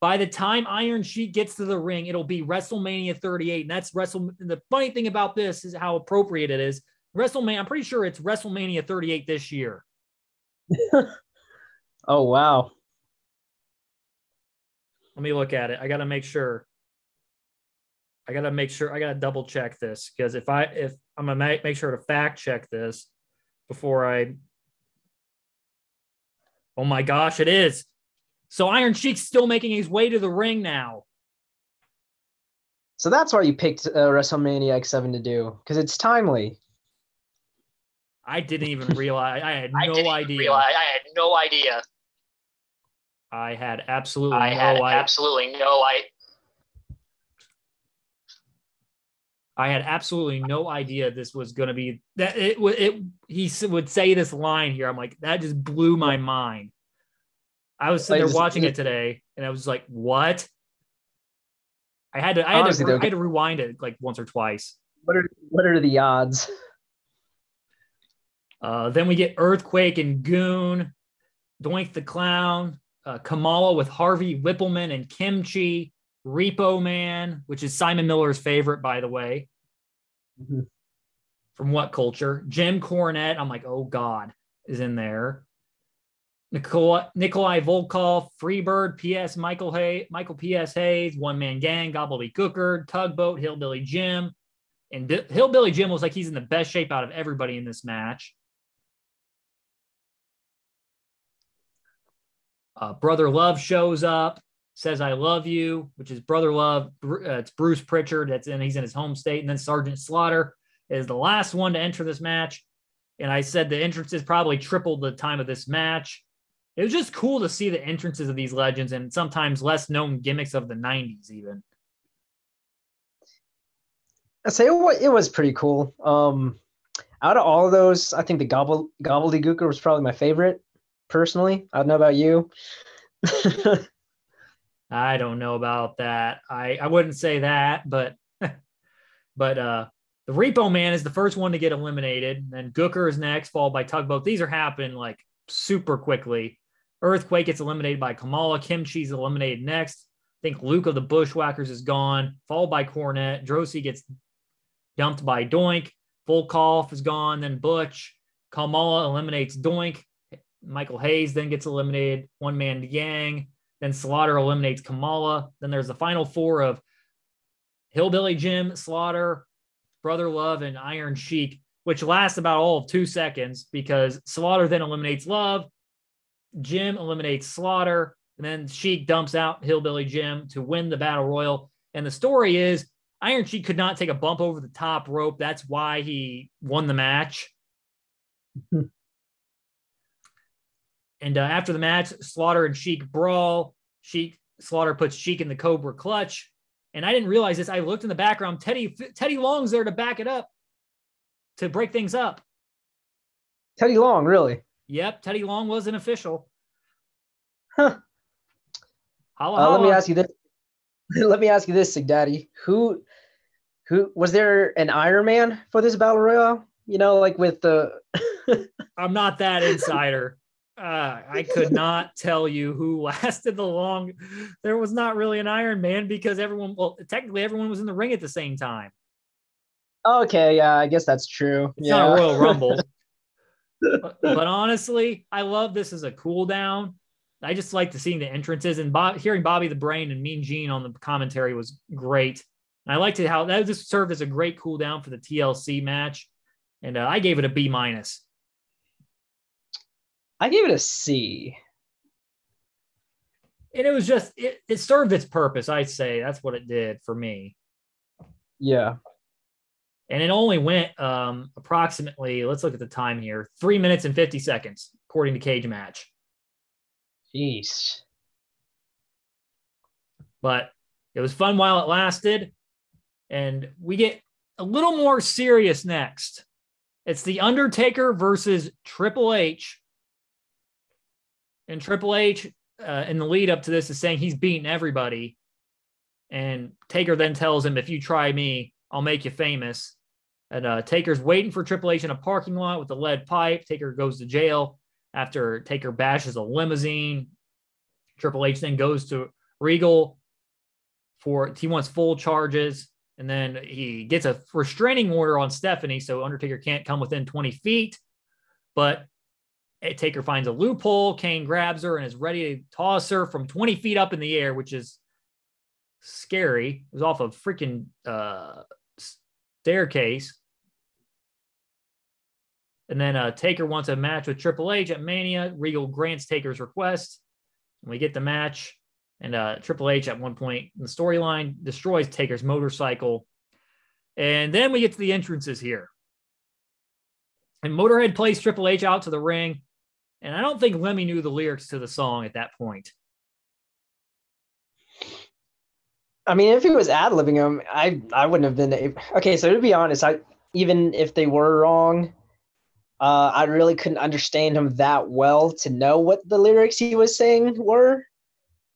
By the time Iron Sheik gets to the ring, it'll be WrestleMania 38. And that's Wrestle. The funny thing about this is how appropriate it is. WrestleMania, I'm pretty sure it's WrestleMania 38 this year. [laughs] oh, wow. Let me look at it. I got to make sure. I got to make sure. I got to double check this because if I, if I'm make, make sure to fact check this before I. Oh my gosh, it is. So Iron Sheik's still making his way to the ring now. So that's why you picked uh, WrestleMania X7 to do because it's timely. I didn't even [laughs] realize. I had no I idea. Realize, I had no idea. I had absolutely. I no had I- absolutely no idea. I had absolutely no idea this was going to be that. It would. It. He would say this line here. I'm like, that just blew my mind. I was sitting there Like, watching it- it today, and I was like, "What?" I had to. I had Honestly, to. I had to rewind it like once or twice. What are what are the odds? [laughs] Uh, then we get Earthquake and Goon, Doink the Clown, uh, Kamala with Harvey Wippleman and Kim Chee, Repo Man, which is Simon Miller's favorite, by the way. Mhm. From WhatCulture? Jim Cornette, I'm like, oh God, is in there. Nikolai, Nikolai Volkoff, Freebird, P.S. Michael Hay, Michael P.S. Hayes, One Man Gang, Gobbledygooker, Tugboat, Hillbilly Jim. And Bi- Hillbilly Jim looks like he's in the best shape out of everybody in this match. Uh, Brother Love shows up, says "I love you," which is Brother Love. Uh, it's Bruce Pritchard. That's in. He's in his home state, and then Sergeant Slaughter is the last one to enter this match. And I said the entrances probably tripled the time of this match. It was just cool to see the entrances of these legends and sometimes less known gimmicks of the '90s, even. I say it was, pretty cool. Um, out of all of those, I think the gobble gobbledygooker was probably my favorite, personally. I don't know about you. I don't know about that. I, I wouldn't say that, but [laughs] but uh the Repo Man is the first one to get eliminated. Then Gooker is next, followed by Tugboat. These are happening like super quickly. Earthquake gets eliminated by Kamala. Kim Chee's eliminated next. I think Luke of the Bushwhackers is gone, followed by Cornette. Droese gets dumped by Doink. Volkoff is gone. Then Butch. Kamala eliminates Doink. Michael Hayes then gets eliminated. One man gang. Then Slaughter eliminates Kamala. Then there's the final four of Hillbilly Jim, Slaughter, Brother Love, and Iron Sheik, which lasts about all of two seconds because Slaughter then eliminates Love. Jim eliminates Slaughter. And then Sheik dumps out Hillbilly Jim to win the Battle Royal. And the story is Iron Sheik could not take a bump over the top rope. That's why he won the match. [laughs] And uh, after the match, Slaughter and Sheik brawl. Sheik Slaughter puts Sheik in the Cobra clutch. And I didn't realize this. I looked in the background. Teddy Teddy Long's there to back it up, to break things up. Teddy Long, really? Yep, Teddy Long was an official. Huh. Holla, Uh, let me ask you this. [laughs] let me ask you this, Sig Daddy. Who, who was there an Iron Man for this battle royale? You know, like with the. [laughs] I'm not that insider. Uh, I could not tell you who [laughs] lasted the long. There was not really an Iron Man because everyone, well, technically everyone was in the ring at the same time. okay, yeah, I guess that's true. It's yeah. not a Royal Rumble. [laughs] but, but honestly, I love this as a cool down. I just like to seeing the entrances and Bob, hearing Bobby the Brain and Mean Gene on the commentary was great. And I liked it how that just served as a great cool down for the TLC match. And uh, I gave it a B minus. I gave it a C. And it was just it, it served its purpose. I'd say that's what it did for me. Yeah. And it only went um, approximately. Let's look at the time here: three minutes and fifty seconds, according to Cage Match. Jeez. But it was fun while it lasted. And we get a little more serious next. It's The Undertaker versus Triple H. And Triple H, uh, in the lead up to this, is saying he's beaten everybody. And Taker then tells him, if you try me, I'll make you famous. And uh, Taker's waiting for Triple H in a parking lot with a lead pipe. Taker goes to jail after Taker bashes a limousine. Triple H then goes to Regal for he wants full charges, and then he gets a restraining order on Stephanie, so Undertaker can't come within 20 feet. But Taker finds a loophole. Kane grabs her and is ready to toss her from 20 feet up in the air, which is scary. It was off a freaking uh, staircase. And then uh, Taker wants a match with Triple H at Mania. Regal grants Taker's request. And we get the match. And uh, Triple H at one point in the storyline destroys Taker's motorcycle. And then we get to the entrances here. And Motorhead plays Triple H out to the ring. And I don't think Lemmy knew the lyrics to the song at that point. I mean, if he was ad libbing them, I I wouldn't have been able. Okay, so to be honest, I even if they were wrong, uh, I really couldn't understand him that well to know what the lyrics he was saying were.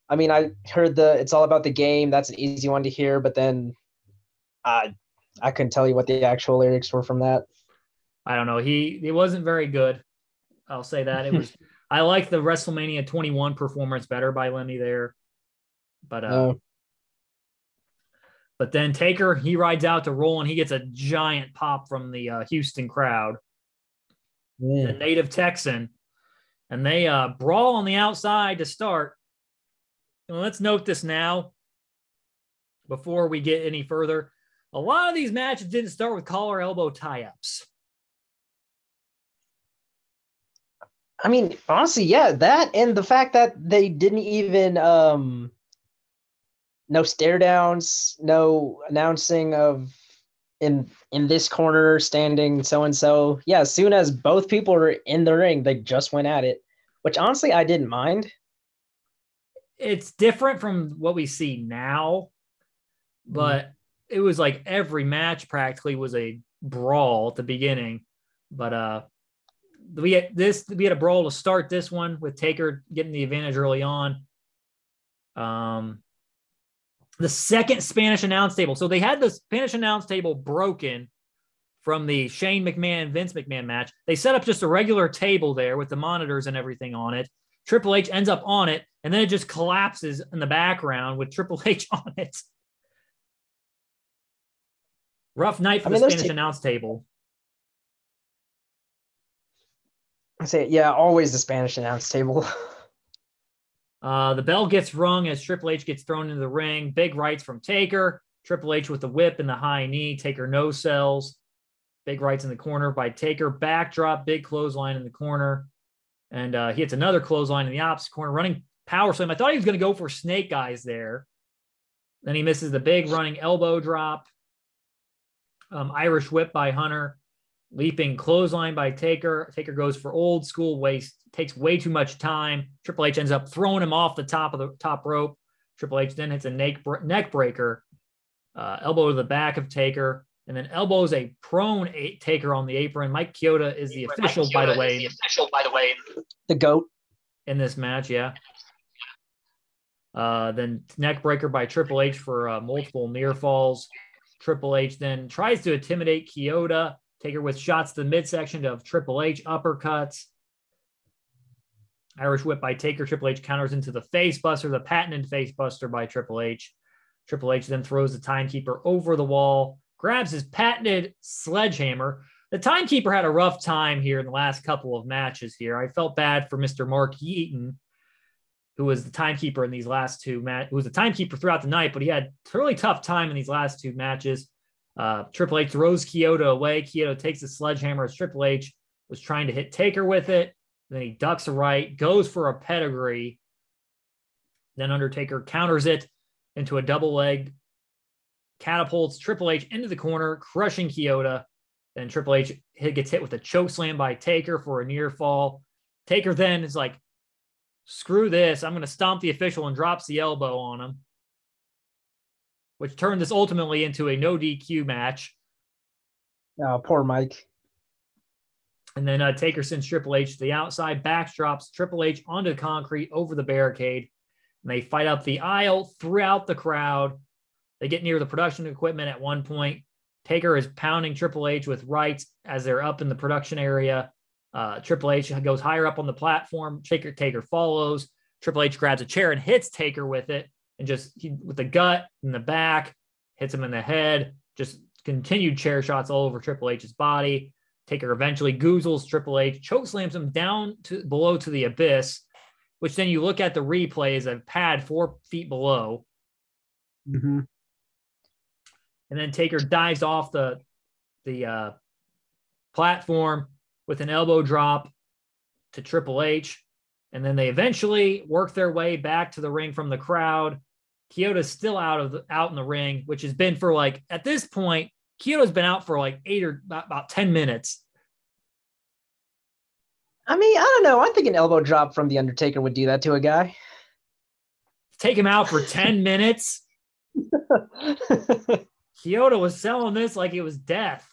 I mean, I heard the "It's all about the game." That's an easy one to hear, but then, I I couldn't tell you what the actual lyrics were from that. I don't know. He he wasn't very good. I'll say that it was. [laughs] I like the WrestleMania 21 performance better by Lemmy there, but uh, oh. But then Taker, he rides out to roll and he gets a giant pop from the uh, Houston crowd, the native Texan. And they uh, brawl on the outside to start. And let's note this now before we get any further. A lot of these matches didn't start with collar elbow tie ups. I mean, honestly, yeah, that and the fact that they didn't even um no stare downs, no announcing of in in this corner standing so and so. Yeah, as soon as both people were in the ring, they just went at it, which honestly I didn't mind. It's different from what we see now, but mm. it was like every match practically was a brawl at the beginning. But uh we had this we had a brawl to start this one with Taker getting the advantage early on. Um the second Spanish announce table. So they had the Spanish announce table broken from the Shane McMahon Vince McMahon match. They set up just a regular table there with the monitors and everything on it. Triple H ends up on it, and then it just collapses in the background with Triple [laughs] H on it. Rough night for I mean, the Spanish announce table. I say, yeah, always the Spanish announce table. Uh, the bell gets rung as Triple H gets thrown into the ring. Big rights from Taker. Triple H with the whip and the high knee. Taker no sells. Big rights in the corner by Taker. Backdrop, big clothesline in the corner. And uh, he hits another clothesline in the opposite corner, running power slam. I thought he was going to go for snake eyes there. Then he misses the big running elbow drop. Um, Irish whip by Hunter. Leaping clothesline by Taker. Taker goes for old school waist, takes way too much time. Triple H ends up throwing him off the top of the top rope. Triple H then hits a neck, neck breaker, uh, elbow to the back of Taker, and then elbows a prone eight Taker on the apron. Mike Chioda is the official, by the way. The official, by the way. The goat in this match, yeah. Uh, then neck breaker by Triple H for uh, multiple near falls. Triple H then tries to intimidate Chioda Taker with shots to the midsection of Triple H, uppercuts. Irish whip by Taker. Triple H counters into the face buster, the patented face buster by Triple H. Triple H then throws the timekeeper over the wall, grabs his patented sledgehammer. The timekeeper had a rough time here in the last couple of matches here. I felt bad for Mr. Mark Eaton, who was the timekeeper in these last two matches, who was the timekeeper throughout the night, but he had a really tough time in these last two matches. Uh, Triple H throws Chioda away. Chioda takes a sledgehammer as Triple H was trying to hit Taker with it. Then he ducks a right, goes for a pedigree. Then Undertaker counters it into a double leg, catapults Triple H into the corner, crushing Chioda. Then Triple H hit, gets hit with a choke slam by Taker for a near fall. Taker then is like, screw this. I'm going to stomp the official and drops the elbow on him. Which turned this ultimately into a no DQ match. Oh, poor Mike. And then uh, Taker sends Triple H to the outside, backdrops Triple H onto the concrete over the barricade. And they fight up the aisle throughout the crowd. They get near the production equipment at one point. Taker is pounding Triple H with rights as they're up in the production area. Uh, Triple H goes higher up on the platform. Taker Taker follows. Triple H grabs a chair and hits Taker with it, and just he, with the gut in the back, hits him in the head. Just continued chair shots all over Triple H's body. Taker eventually goozles Triple H, choke slams him down to below to the abyss, which then you look at the replays a pad four feet below. Mm-hmm. And then Taker dives off the the uh, platform with an elbow drop to Triple H. And then they eventually work their way back to the ring from the crowd. Chioda's still out of the, out in the ring, which has been for like at this point, Chioda's been out for like eight or about, 10 minutes. I mean, I don't know. I think an elbow drop from The Undertaker would do that to a guy. Take him out for 10 [laughs] minutes. Chioda was selling this like it was death.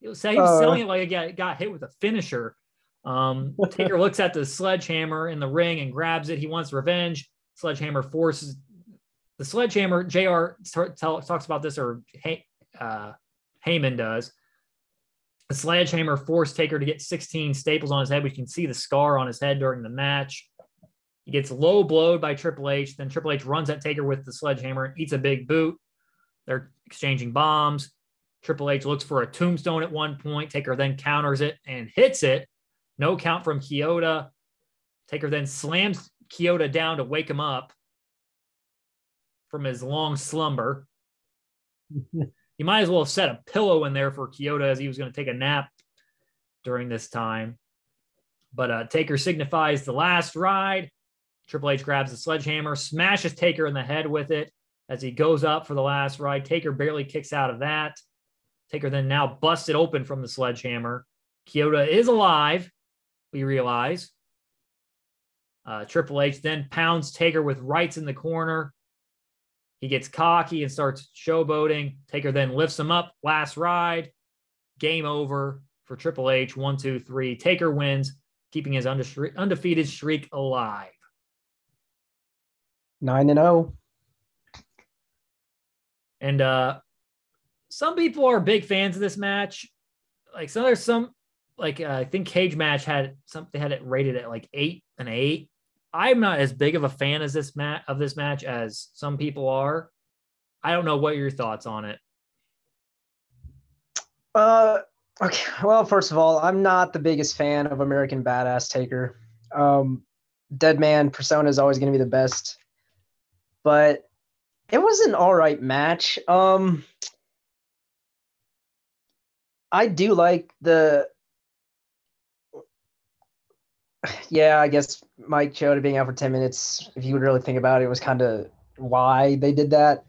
He was, he was Uh. selling it like it got, got hit with a finisher. Um, Taker looks at the sledgehammer in the ring and grabs it. He wants revenge. Sledgehammer forces the sledgehammer. Jr. tell- talks about this, or Hey, uh, Heyman does. The sledgehammer forced Taker to get 16 staples on his head. We can see the scar on his head during the match. He gets low blowed by Triple H. Then Triple H runs at Taker with the sledgehammer and eats a big boot. They're exchanging bombs. Triple H looks for a tombstone at one point. Taker then counters it and hits it. No count from Chioda. Taker then slams Chioda down to wake him up from his long slumber. [laughs] You might as well have set a pillow in there for Chioda as he was going to take a nap during this time. But uh, Taker signifies the last ride. Triple H grabs the sledgehammer, smashes Taker in the head with it as he goes up for the last ride. Taker barely kicks out of that. Taker then now busted open from the sledgehammer. Chioda is alive, we realize. Uh, Triple H then pounds Taker with rights in the corner. He gets cocky and starts showboating. Taker then lifts him up. Last ride. Game over for Triple H. One, two, three. Taker wins, keeping his unde- undefeated streak alive. Nine and oh. And uh some people are big fans of this match. Like so there's some like uh, I think Cage Match had something they had it rated at like eight and eight. I'm not as big of a fan as this mat of this match as some people are. I don't know what your thoughts on it. Uh, okay. Well, first of all, I'm not the biggest fan of American Badass Taker. Um, Dead Man persona is always going to be the best, but it was an all right match. Um, I do like the. Yeah, I guess Mike Chioda being out for 10 minutes, if you would really think about it, was kind of why they did that.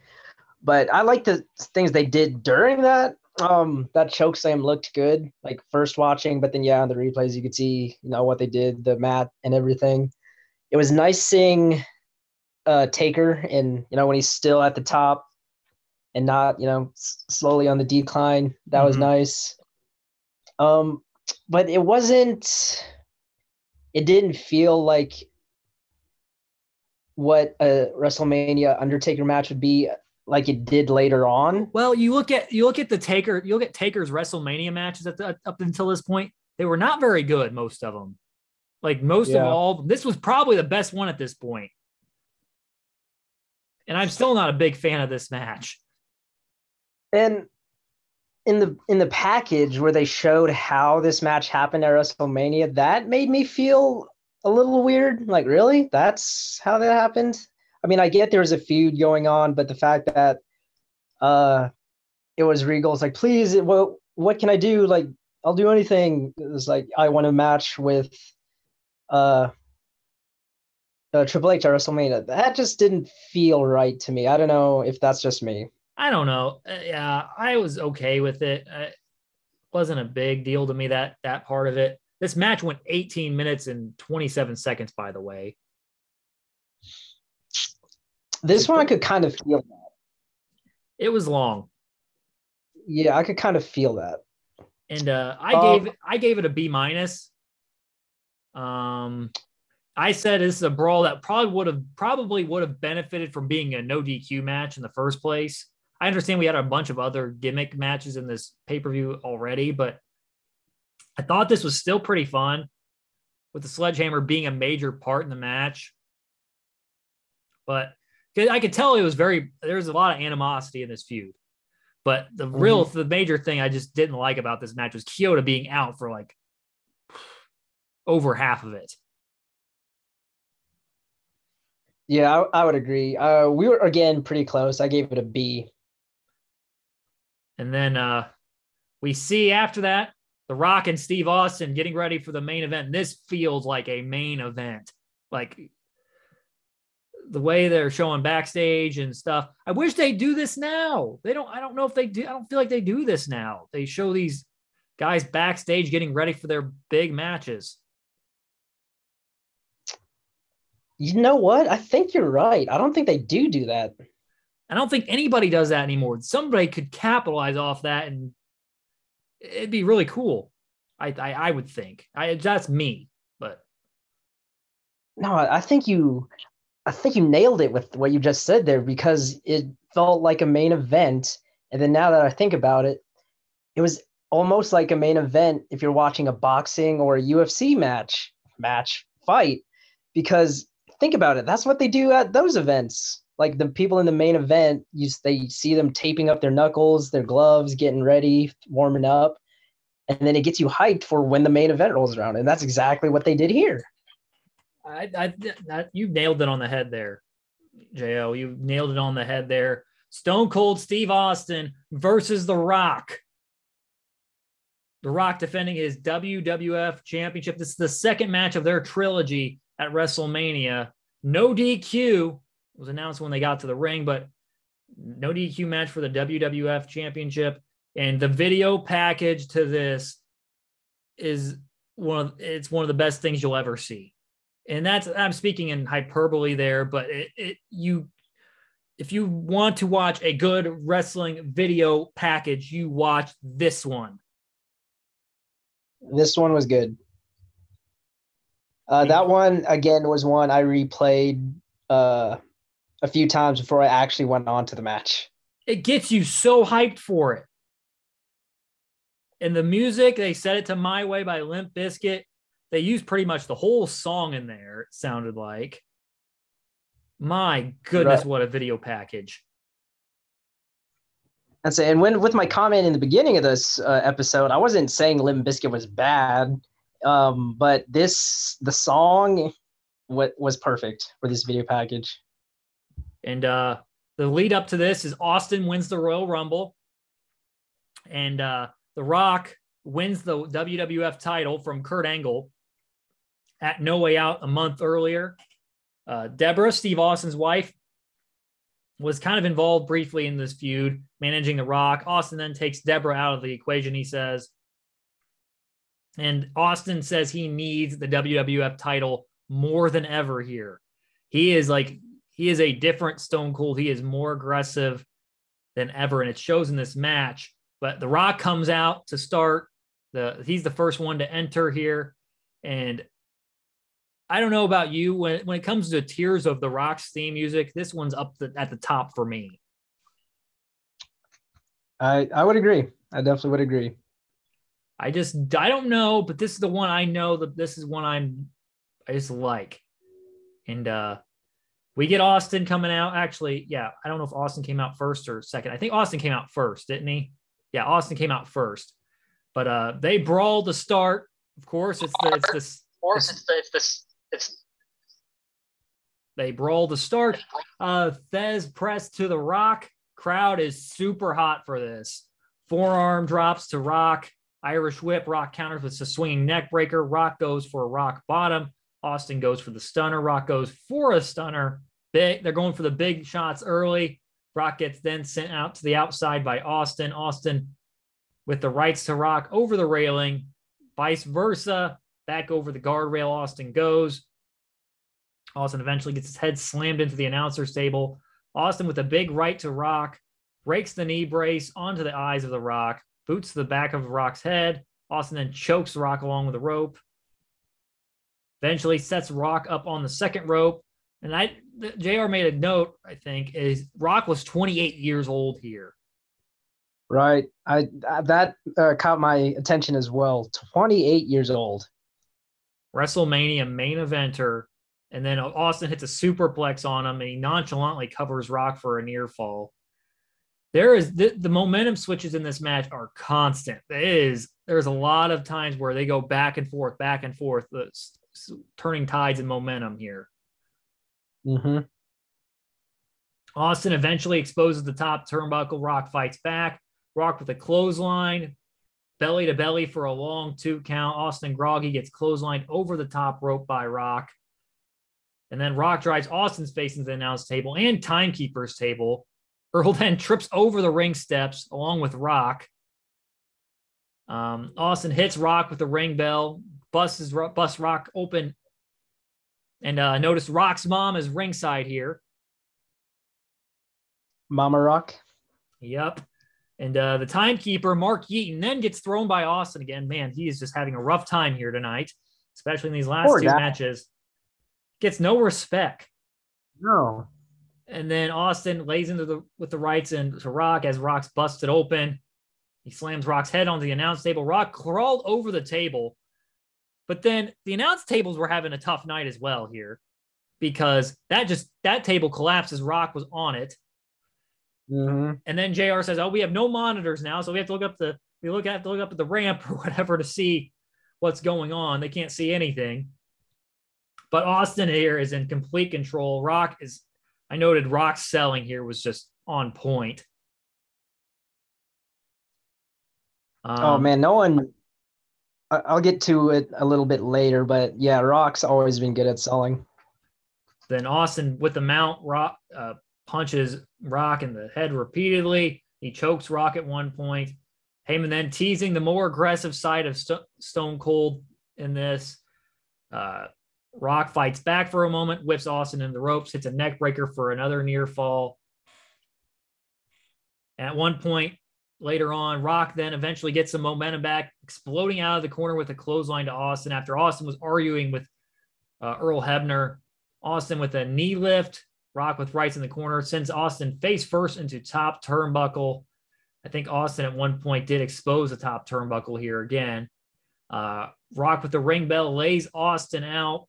But I like the things they did during that um that choke slam looked good like first watching but then yeah on the replays you could see you know what they did the mat and everything it was nice seeing uh taker and you know when he's still at the top and not you know s- slowly on the decline that was Mhm. nice um but it wasn't it didn't feel like what a wrestlemania undertaker match would be like it did later on Well, you look at you look at the Taker, you look at Taker's WrestleMania matches at the, up until this point, they were not very good, most of them. Like most of all, this was probably the best one at this point. And I'm still not a big fan of this match. And in the in the package where they showed how this match happened at WrestleMania, that made me feel a little weird. Like, really? That's how that happened? I mean, I get there was a feud going on, but the fact that uh it was Regal's like, please, what what can I do? Like, I'll do anything. It was like I want a match with uh uh, Triple H at WrestleMania. That just didn't feel right to me. I don't know if that's just me. I don't know. Uh, yeah, I was okay with it. Uh, It wasn't a big deal to me that that part of it. This match went 18 minutes and 27 seconds, by the way. This one I could kind of feel that. It was long. Yeah, I could kind of feel that. And uh, I Um, gave I gave it a B minus. Um, I said this is a brawl that probably would have probably would have benefited from being a no DQ match in the first place. I understand we had a bunch of other gimmick matches in this pay per view already, but I thought this was still pretty fun with the sledgehammer being a major part in the match. But I could tell it was very there was a lot of animosity in this feud. But the real the major thing I just didn't like about this match was Chioda being out for like over half of it. Yeah, I, I would agree. Uh, we were again pretty close. I gave it a B. And then uh, we see after that The Rock and Steve Austin getting ready for the main event. This feels like a main event. Like the way they're showing backstage and stuff. I wish they do this now. They don't, I don't know if they do. I don't feel like they do this now. They show these guys backstage getting ready for their big matches. You know what? I think you're right. I don't think they do do that. I don't think anybody does that anymore. Somebody could capitalize off that and it'd be really cool. I I, I would think. I that's me, but No, I think you, I think you nailed it with what you just said there because it felt like a main event, and then now that I think about it, it was almost like a main event if you're watching a boxing or a UFC match, match fight, because think about it, that's what they do at those events. Like the people in the main event, you they see them taping up their knuckles, their gloves, getting ready, warming up, and then it gets you hyped for when the main event rolls around, and that's exactly what they did here. I, I you nailed it on the head there, Jo. You nailed it on the head there. Stone Cold Steve Austin versus The Rock. The Rock defending his WWF Championship. This is the second match of their trilogy at WrestleMania. No DQ was announced when they got to the ring, but no DQ match for the WWF Championship. And the video package to this is one of it's one of the best things you'll ever see and that's I'm speaking in hyperbole there, but it, it you if you want to watch a good wrestling video package, you watch this one. This one was good. Uh, that one again was one I replayed uh, a few times before I actually went on to the match. It gets you so hyped for it. And the music, they set it to My Way by Limp Bizkit. They used pretty much the whole song in there, it sounded like. My goodness, Right. what a video package. That's it. And when with my comment in the beginning of this uh, episode, I wasn't saying Limp Bizkit was bad, um, but this the song what was perfect for this video package. And uh, the lead up to this is Austin wins the Royal Rumble, and uh, The Rock wins the WWF title from Kurt Angle at No Way Out a month earlier. Uh, Deborah, Steve Austin's wife, was kind of involved briefly in this feud, managing The Rock. Austin then takes Deborah out of the equation, he says. And Austin says he needs the WWF title more than ever here. He is like he is a different Stone Cold. He is more aggressive than ever, and it shows in this match. But The Rock comes out to start. The he's the first one to enter here, and I don't know about you when when it comes to Tears of the Rock's theme music. This one's up the, at the top for me. I I would agree. I definitely would agree. I just I don't know, but this is the one I know that this is one I'm I just like. And uh we get Austin coming out. Actually, yeah, I don't know if Austin came out first or second. I think Austin came out first, didn't he? Yeah, Austin came out first. But uh they brawl to start. Of course, it's the it's this Of course, it's the, it's it's they brawl to start. Uh Thesz press to the rock. Crowd is super hot for this. Forearm drops to Rock. Irish whip. Rock counters with a swinging neck breaker. Rock goes for a rock bottom. Austin goes for the stunner. Rock goes for a stunner. Big. They're going for the big shots early. Rock gets then sent out to the outside by Austin. Austin with the rights to Rock over the railing. Vice versa. Back over the guardrail. Austin goes. Austin eventually gets his head slammed into the announcer's table. Austin with a big right to Rock. breaks the knee brace onto the eyes of the Rock, boots the back of Rock's head. Austin then chokes Rock along with the rope. Eventually sets Rock up on the second rope. And I, JR made a note, I think, is Rock was 28 years old here. Right. I that uh, caught my attention as well. 28 years old. WrestleMania main eventer. And then Austin hits a superplex on him and he nonchalantly covers Rock for a near fall. There is the, the momentum switches in this match are constant. It is there's a lot of times where they go back and forth, back and forth, the, turning tides and momentum here. Mm-hmm. Austin eventually exposes the top turnbuckle. Rock fights back. Rock with a clothesline, belly to belly for a long two count. Austin Groggy gets clotheslined over the top rope by Rock. And then Rock drives Austin's face into the announce table and timekeeper's table. Earl then trips over the ring steps along with Rock. Um, Austin hits Rock with the ring bell, busts, busts Rock open. And uh, notice Rock's mom is ringside here. Mama Rock. Yep. And uh, the timekeeper, Mark Yeaton, then gets thrown by Austin again. Man, he is just having a rough time here tonight, especially in these last Poor two guy. matches. Gets no respect. No. And then Austin lays into the with the rights into Rock as Rock's busted open. He slams Rock's head onto the announce table. Rock crawled over the table. But then the announce tables were having a tough night as well here because that just that table collapses. Rock was on it. Mm-hmm. And then JR says, Oh, we have no monitors now. So we have to look up the we look have to look up at the ramp or [laughs] whatever to see what's going on. They can't see anything. But Austin here is in complete control. Rock is I noted Rock's selling here was just on point. Oh, um, oh man, no one. I'll get to it a little bit later, but yeah, Rock's always been good at selling. Then Austin with the mount, Rock uh, punches Rock in the head repeatedly. He chokes Rock at one point. Heyman then teasing the more aggressive side of St- Stone Cold in this. Uh, Rock fights back for a moment, whips Austin in the ropes, hits a neck breaker for another near fall. at one point, later on. Rock then eventually gets some momentum back, exploding out of the corner with a clothesline to Austin after Austin was arguing with uh, Earl Hebner. Austin with a knee lift, Rock with rights in the corner, sends Austin face first into top turnbuckle. I think Austin at one point did expose the top turnbuckle here again. Uh, Rock with the ring bell lays Austin out.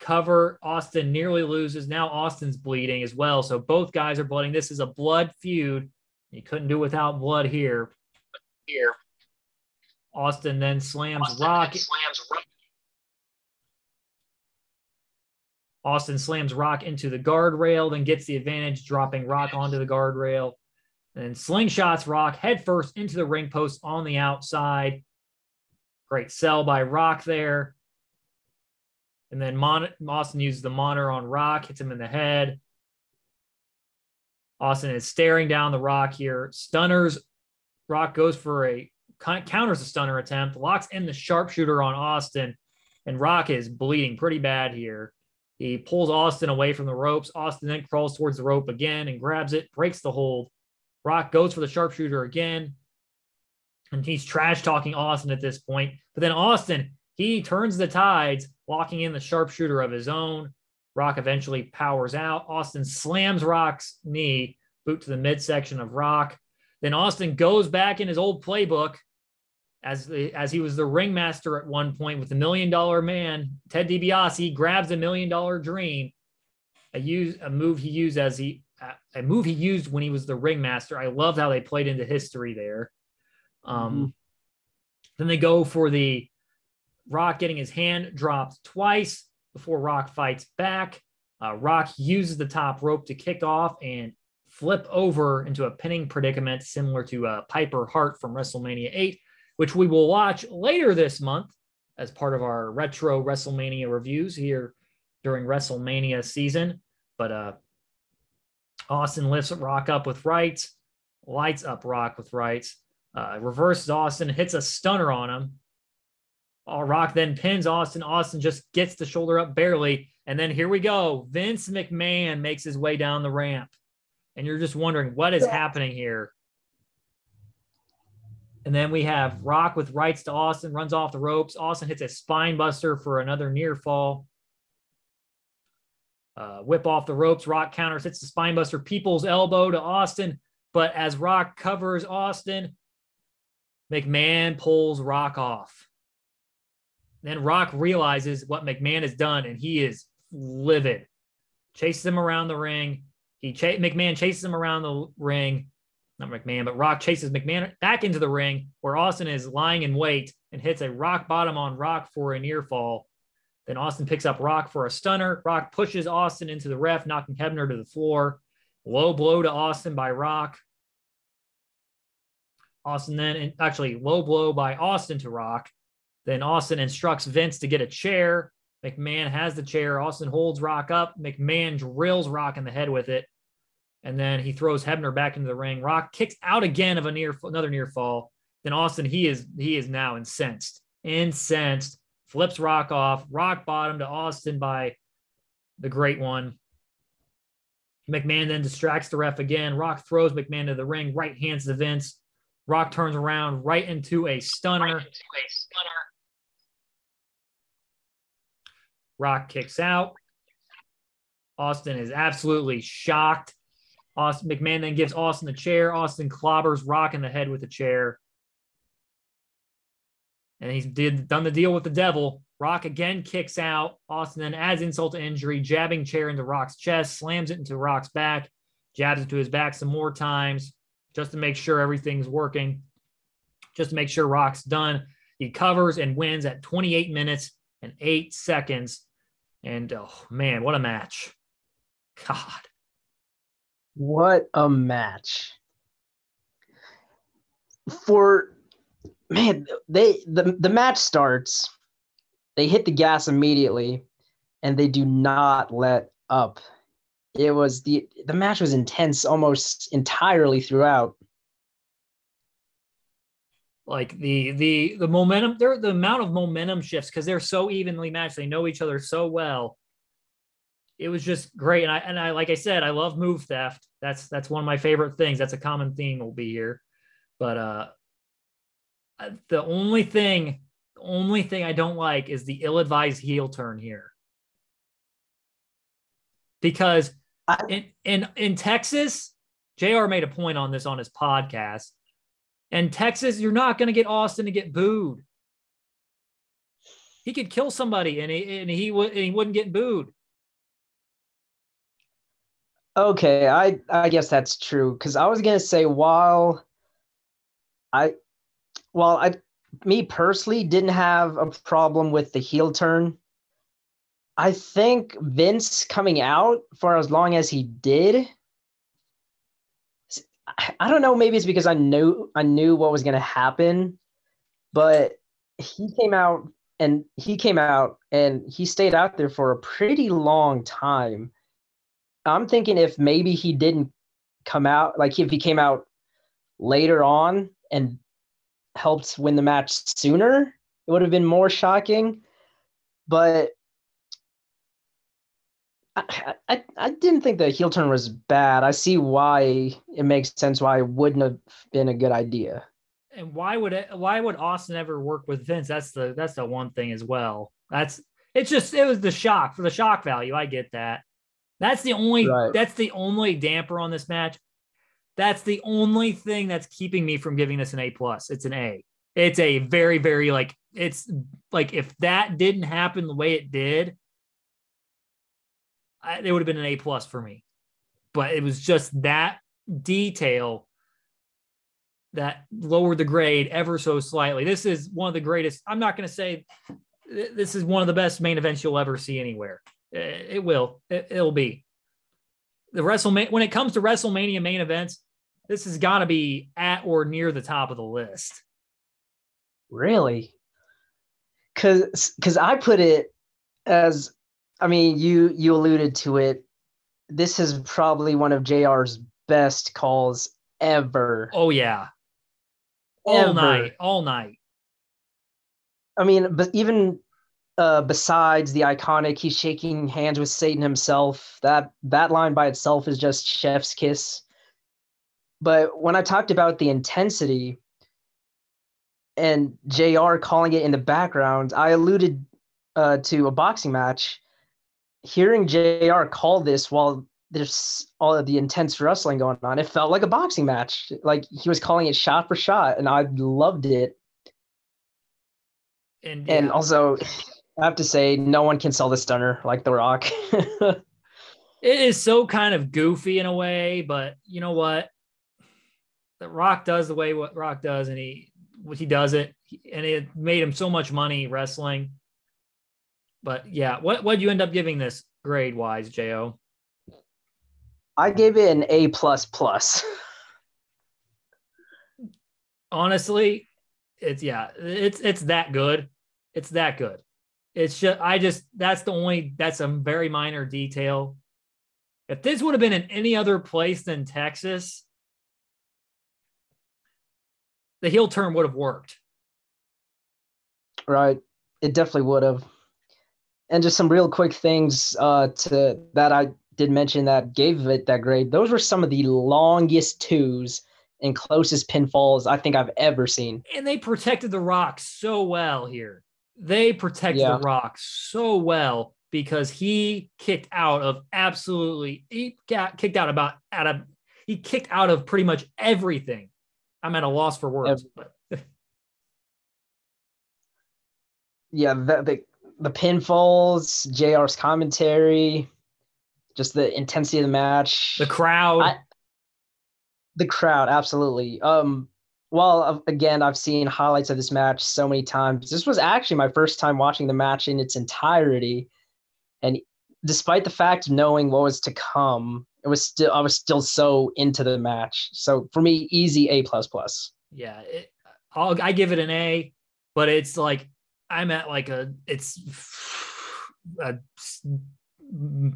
Cover Austin nearly loses. Now Austin's bleeding as well. So both guys are bleeding. This is a blood feud. You couldn't do without blood here. Here. Austin then slams Austin Rock. slams Rock. Austin slams Rock into the guardrail, then gets the advantage, dropping Rock onto the guardrail. And slingshots Rock headfirst into the ring post on the outside. Great sell by Rock there. And then Mon- Austin uses the monitor on Rock, hits him in the head. Austin is staring down the rock here. Stunners. Rock goes for a counters a stunner attempt, locks in the sharpshooter on Austin, and Rock is bleeding pretty bad here. He pulls Austin away from the ropes. Austin then crawls towards the rope again and grabs it, breaks the hold. Rock goes for the sharpshooter again, and he's trash talking Austin at this point. But then Austin, he turns the tides, locking in the sharpshooter of his own. Rock eventually powers out. Austin slams Rock's knee, boot to the midsection of Rock. Then Austin goes back in his old playbook as, as he was the ringmaster at one point with the million dollar man, Ted DiBiase. He grabs a million dollar dream, a, use, a move he used as he a move he used when he was the ringmaster. I love how they played into history there. Um, mm-hmm. Then they go for the Rock getting his hand dropped twice before Rock fights back. Uh, Rock uses the top rope to kick off and flip over into a pinning predicament similar to uh, Piper Hart from WrestleMania 8, which we will watch later this month as part of our retro WrestleMania reviews here during WrestleMania season. But uh, Austin lifts Rock up with rights, lights up Rock with rights, uh, reverses Austin, hits a stunner on him, Rock then pins Austin. Austin just gets the shoulder up barely. And then here we go. Vince McMahon makes his way down the ramp. and you're just wondering what is happening here. And then we have Rock with rights to Austin, runs off the ropes. Austin hits a spine buster for another near fall. Uh, whip off the ropes. Rock counters, hits the spine buster, people's elbow to Austin. But as Rock covers Austin, McMahon pulls Rock off. Then Rock realizes what McMahon has done, and he is livid. Chases him around the ring. He McMahon chases him around the ring. Not McMahon, but Rock chases McMahon back into the ring where Austin is lying in wait and hits a rock bottom on Rock for a near fall. Then Austin picks up Rock for a stunner. Rock pushes Austin into the ref, knocking Hebner to the floor. Low blow to Austin by Rock. Austin then, actually, low blow by Austin to Rock. Then Austin instructs Vince to get a chair. McMahon has the chair. Austin holds Rock up. McMahon drills Rock in the head with it. And then he throws Hebner back into the ring. Rock kicks out again of a near another near fall. Then Austin, he is he is now incensed. Incensed. Flips Rock off. Rock bottom to Austin by the great one. McMahon then distracts the ref again. Rock throws McMahon to the ring. Right hands to Vince. Rock turns around right into a stunner. Right into a stunner. Rock kicks out. Austin is absolutely shocked. Austin McMahon then gives Austin the chair. Austin clobbers Rock in the head with the chair. And he's did done the deal with the devil. Rock again kicks out. Austin then adds insult to injury, jabbing chair into Rock's chest, slams it into Rock's back, jabs it to his back some more times just to make sure everything's working, just to make sure Rock's done. He covers and wins at 28 minutes and eight seconds. And oh man, what a match! God, what a match! For man, they the the match starts. They hit the gas immediately, and they do not let up. It was the the match was intense almost entirely throughout like the the the momentum there the amount of momentum shifts because they're so evenly matched they know each other so well. It was just great and i and i like i said i love move theft. That's that's one of my favorite things. That's a common theme will be here. But uh the only thing the only thing i don't like is the ill-advised heel turn here. Because in in in texas jr made a point on this on his podcast and Texas, you're not going to get Austin to get booed. He could kill somebody and he and he would and he wouldn't get booed. Okay, I I guess that's true because I was gonna say while I well I me personally didn't have a problem with the heel turn. I think Vince coming out for as long as he did I don't know. Maybe it's because I knew I knew what was going to happen, but he came out and he came out and he stayed out there for a pretty long time. I'm thinking if maybe he didn't come out, like if he came out later on and helped win the match sooner, it would have been more shocking. But I, I, I didn't think the heel turn was bad. I see why it makes sense why it wouldn't have been a good idea. And why would it why would Austin ever work with Vince? That's the that's the one thing as well. That's it's just it was the shock for the shock value. I get that. That's the only right. that's the only damper on this match. That's the only thing that's keeping me from giving this an A plus. It's an A. It's a very, very like it's like if that didn't happen the way it did, I, it would have been an A plus for me. But it was just that detail that lowered the grade ever so slightly. This is one of the greatest. I'm not going to say this is one of the best main events you'll ever see anywhere. Eh, it will. It, will be. The WrestleMania when it comes to WrestleMania main events, this has got to be at or near the top of the list. Really? Cuz cuz I put it as I mean, you you alluded to it. This is probably one of JR's best calls ever. Oh yeah. All ever. night, all night. I mean, but even uh, besides the iconic, he's shaking hands with Satan himself. That that line by itself is just chef's kiss. But when I talked about the intensity and JR calling it in the background, I alluded uh, to a boxing match. Hearing JR call this while there's all of the intense wrestling going on, it felt like a boxing match. Like he was calling it shot for shot, and I loved it. And, And yeah, also, [laughs] I have to say, no one can sell the stunner like The Rock. [laughs] it is so kind of goofy in a way, but you know what? The Rock does the way what Rock does, and he he does it, and it made him so much money wrestling. But yeah, what what you end up giving this grade wise, Jo? I gave it an A plus plus. honestly, it's yeah, it's it's that good. It's that good. It's just I just that's the only that's a very minor detail. If this would have been in any other place than Texas, the heel turn would have worked. Right. It definitely would have. And just some real quick things uh, to that I did mention that gave it that grade. Those were some of the longest twos and closest pinfalls I think I've ever seen. And they protected the rock so well here. They protected Yeah. the rock so well because he kicked out of absolutely he got kicked out about out of he kicked out of pretty much everything. I'm at a loss for words, but [laughs] Yeah, the the, the pinfalls, JR's commentary, just the intensity of the match. the crowd. I- the crowd absolutely um well uh, again i've seen highlights of this match so many times this was actually my first time watching the match in its entirety and despite the fact of knowing what was to come it was still i was still so into the match so for me easy a plus plus yeah, it, I'll I give it an A, but it's like I'm at like a it's a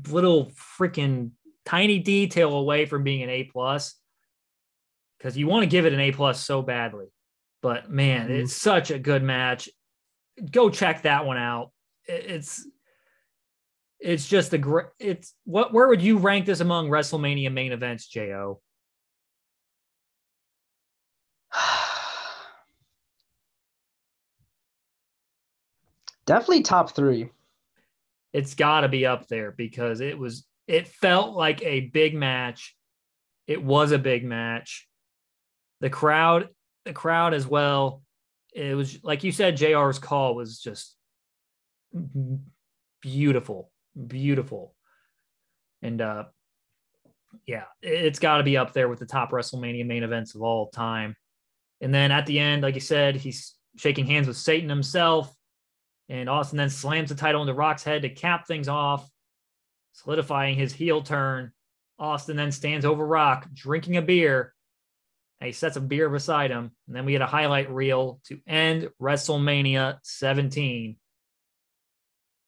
little freaking tiny detail away from being an A plus because you want to give it an A plus so badly. But man, Mhm. it's such a good match. Go check that one out. It's it's just a great. It's what? Where would you rank this among WrestleMania main events, Jo? Definitely top three. It's got to be up there because it was it felt like a big match. It was a big match. The crowd the crowd as well. It was like you said jr's call was just beautiful beautiful. And uh yeah it- it's got to be up there with the top wrestlemania main events of all time. And then at the end like you said he's shaking hands with satan himself and Austin then slams the title into Rock's head to cap things off, solidifying his heel turn. Austin then stands over Rock, drinking a beer. And he sets a beer beside him. And then we get a highlight reel to end WrestleMania 17.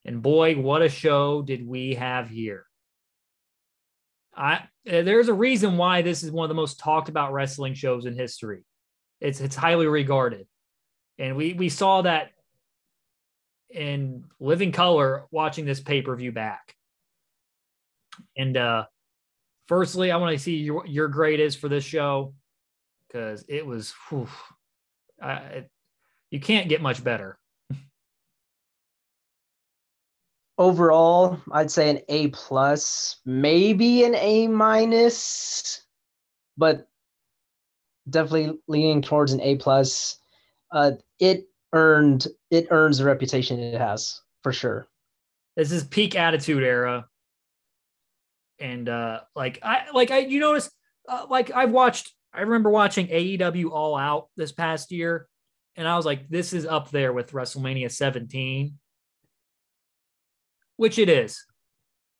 And boy, what a show did we have here. I uh, there's a reason why this is one of the most talked about wrestling shows in history. It's it's highly regarded. And we we saw that in living color watching this pay-per-view back. And uh firstly, I want to see your your grade is for this show because it was whew, I, it, you can't get much better. overall i'd say an a plus maybe an a minus but definitely leaning towards an a plus uh it earned it earns the reputation it has for sure This is peak attitude era. And uh like I like I you notice uh, like I've watched I remember watching AEW All Out this past year and I was like this is up there with WrestleMania 17 which it is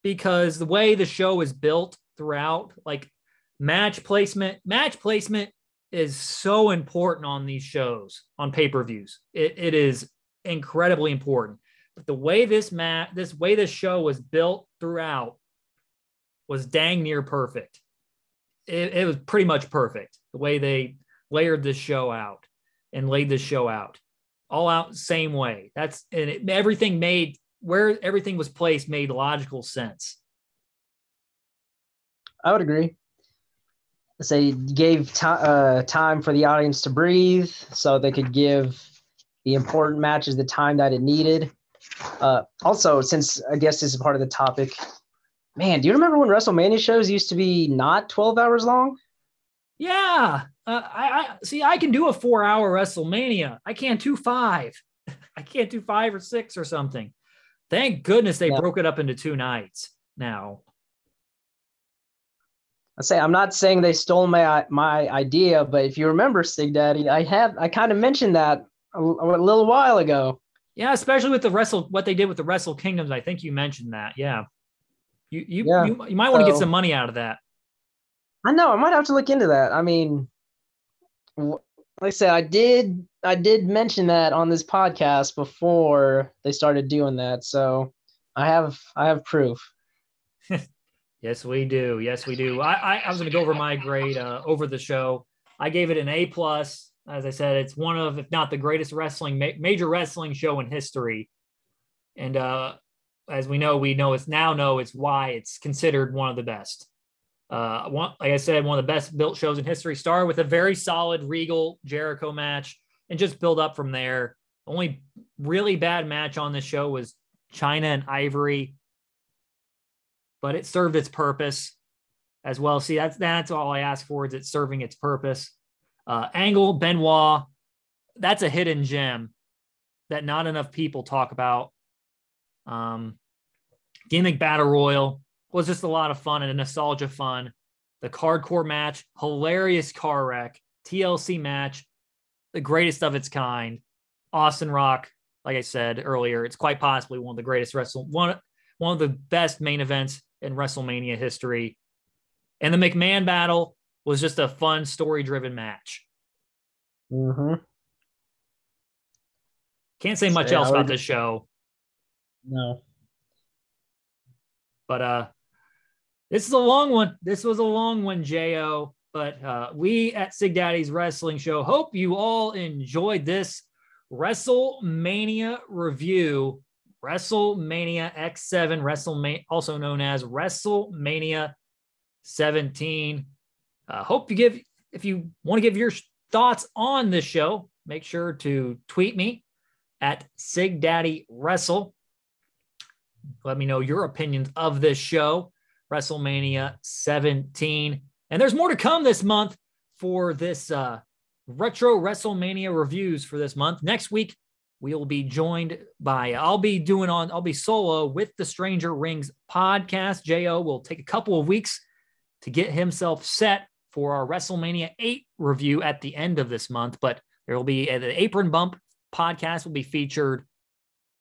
because the way the show is built throughout like match placement match placement is so important on these shows on pay-per-views it, it is incredibly important but the way this mat this way this show was built throughout was dang near perfect it, it was pretty much perfect the way they layered this show out and laid this show out all out same way. That's and it, everything made where everything was placed made logical sense. I would agree. Say gave t- uh, time for the audience to breathe, so they could give the important matches the time that it needed. Uh, also, since I guess this is part of the topic, man, do you remember when WrestleMania shows used to be not twelve hours long? Yeah, uh, I, I see. I can do a four-hour WrestleMania. I can't do five. [laughs] I can't do five or six or something. Thank goodness they yeah. broke it up into two nights. Now, I say I'm not saying they stole my my idea, but if you remember, Sig Daddy, I have I kind of mentioned that a, a, little while ago. Yeah, especially with the wrestle what they did with the Wrestle Kingdoms. I think you mentioned that. Yeah, you you yeah. you, you, might want to get some money out of that. I know I might have to look into that. I mean, like I said, I did I did mention that on this podcast before they started doing that, so I have I have proof. [laughs] Yes, we do. Yes, we do. I, I, I was going to go over my grade uh, over the show. I gave it an A plus. As I said, it's one of, if not the greatest wrestling, ma- major wrestling show in history. And uh, as we know, we know it's now know it's why it's considered one of the best. Uh, one, like I said, one of the best built shows in history. Started with a very solid Regal Jericho match and just build up from there. only really bad match on the show was Chyna and Ivory but it served its purpose as well. See, that's that's all I ask for is it serving its purpose. Uh, Angle Benoit, that's a hidden gem that not enough people talk about. Um, gimmick battle royal was just a lot of fun and a nostalgia fun. The hardcore match, hilarious car wreck, TLC match, the greatest of its kind. Austin Rock, like I said earlier, it's quite possibly one of the greatest wrestle one one of the best main events in WrestleMania history. And the McMahon battle was just a fun story driven match. Mm-hmm. Can't say much else about this show. No. But uh this is a long one. This was a long one, Jo. But uh, we at Sig Daddy's Wrestling Show hope you all enjoyed this WrestleMania review WrestleMania X7, WrestleMania, also known as WrestleMania 17. Uh, hope you give, if you want to give your thoughts on this show, make sure to tweet me at Sig Daddy Wrestle. Let me know your opinions of this show, WrestleMania 17. And there's more to come this month for this uh, retro WrestleMania reviews for this month. Next week, we will be joined by I'll be doing on I'll be solo with the Stranger Rings podcast. Jo will take a couple of weeks to get himself set for our WrestleMania 8 review at the end of this month, but there will be uh, the Apron Bump podcast will be featured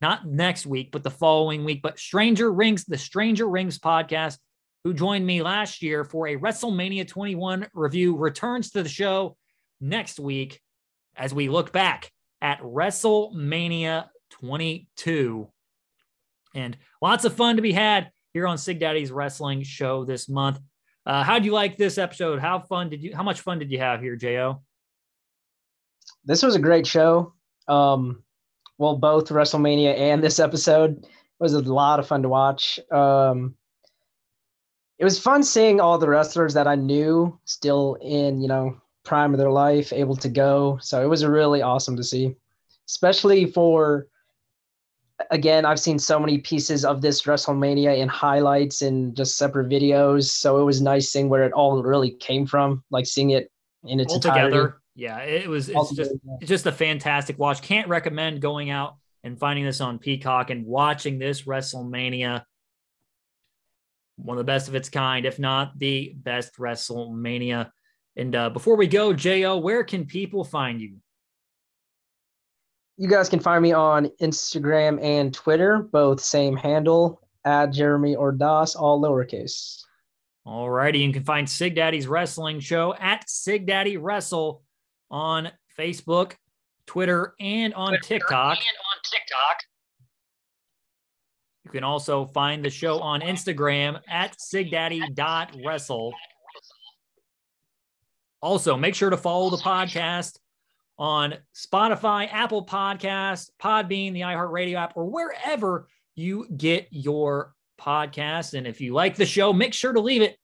not next week, but the following week. But Stranger Rings, the Stranger Rings podcast, who joined me last year for a WrestleMania 21 review, returns to the show next week as we look back at WrestleMania 22. And lots of fun to be had here on Sig Daddy's Wrestling Show this month. Uh, how do you like this episode? How fun did you? How much fun did you have here, Jo? This was a great show. Um, well, both WrestleMania and this episode was a lot of fun to watch. Um, it was fun seeing all the wrestlers that I knew still in, you know, prime of their life, able to go. So it was really awesome to see, especially for. Again, I've seen so many pieces of this WrestleMania in highlights and just separate videos. So it was nice seeing where it all really came from, like seeing it in its all entirety. together. Yeah, it was. It's just it's just a fantastic watch. Can't recommend going out and finding this on Peacock and watching this WrestleMania one of the best of its kind, if not the best WrestleMania. And uh, before we go, JL, where can people find you? You guys can find me on Instagram and Twitter, both same handle at Jeremy Ordaz, all lowercase. All righty. You can find Sig Daddy's Wrestling Show at Sig Daddy Wrestle on Facebook, Twitter, and on Twitter TikTok. And on TikTok. You can also find the show on Instagram at sigdaddy.wrestle. Also, make sure to follow the oh, podcast on Spotify, Apple Podcasts, Podbean, the iHeartRadio app, or wherever you get your podcast. And if you like the show, make sure to leave it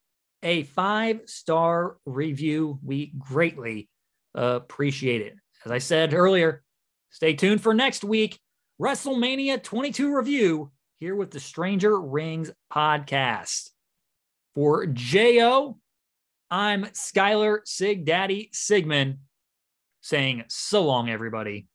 a five star review. We greatly appreciate it. As I said earlier, stay tuned for next week WrestleMania 22 review here with the Stranger Rings podcast. For JO, I'm Skylar Sig Daddy Sigmund saying so long, everybody.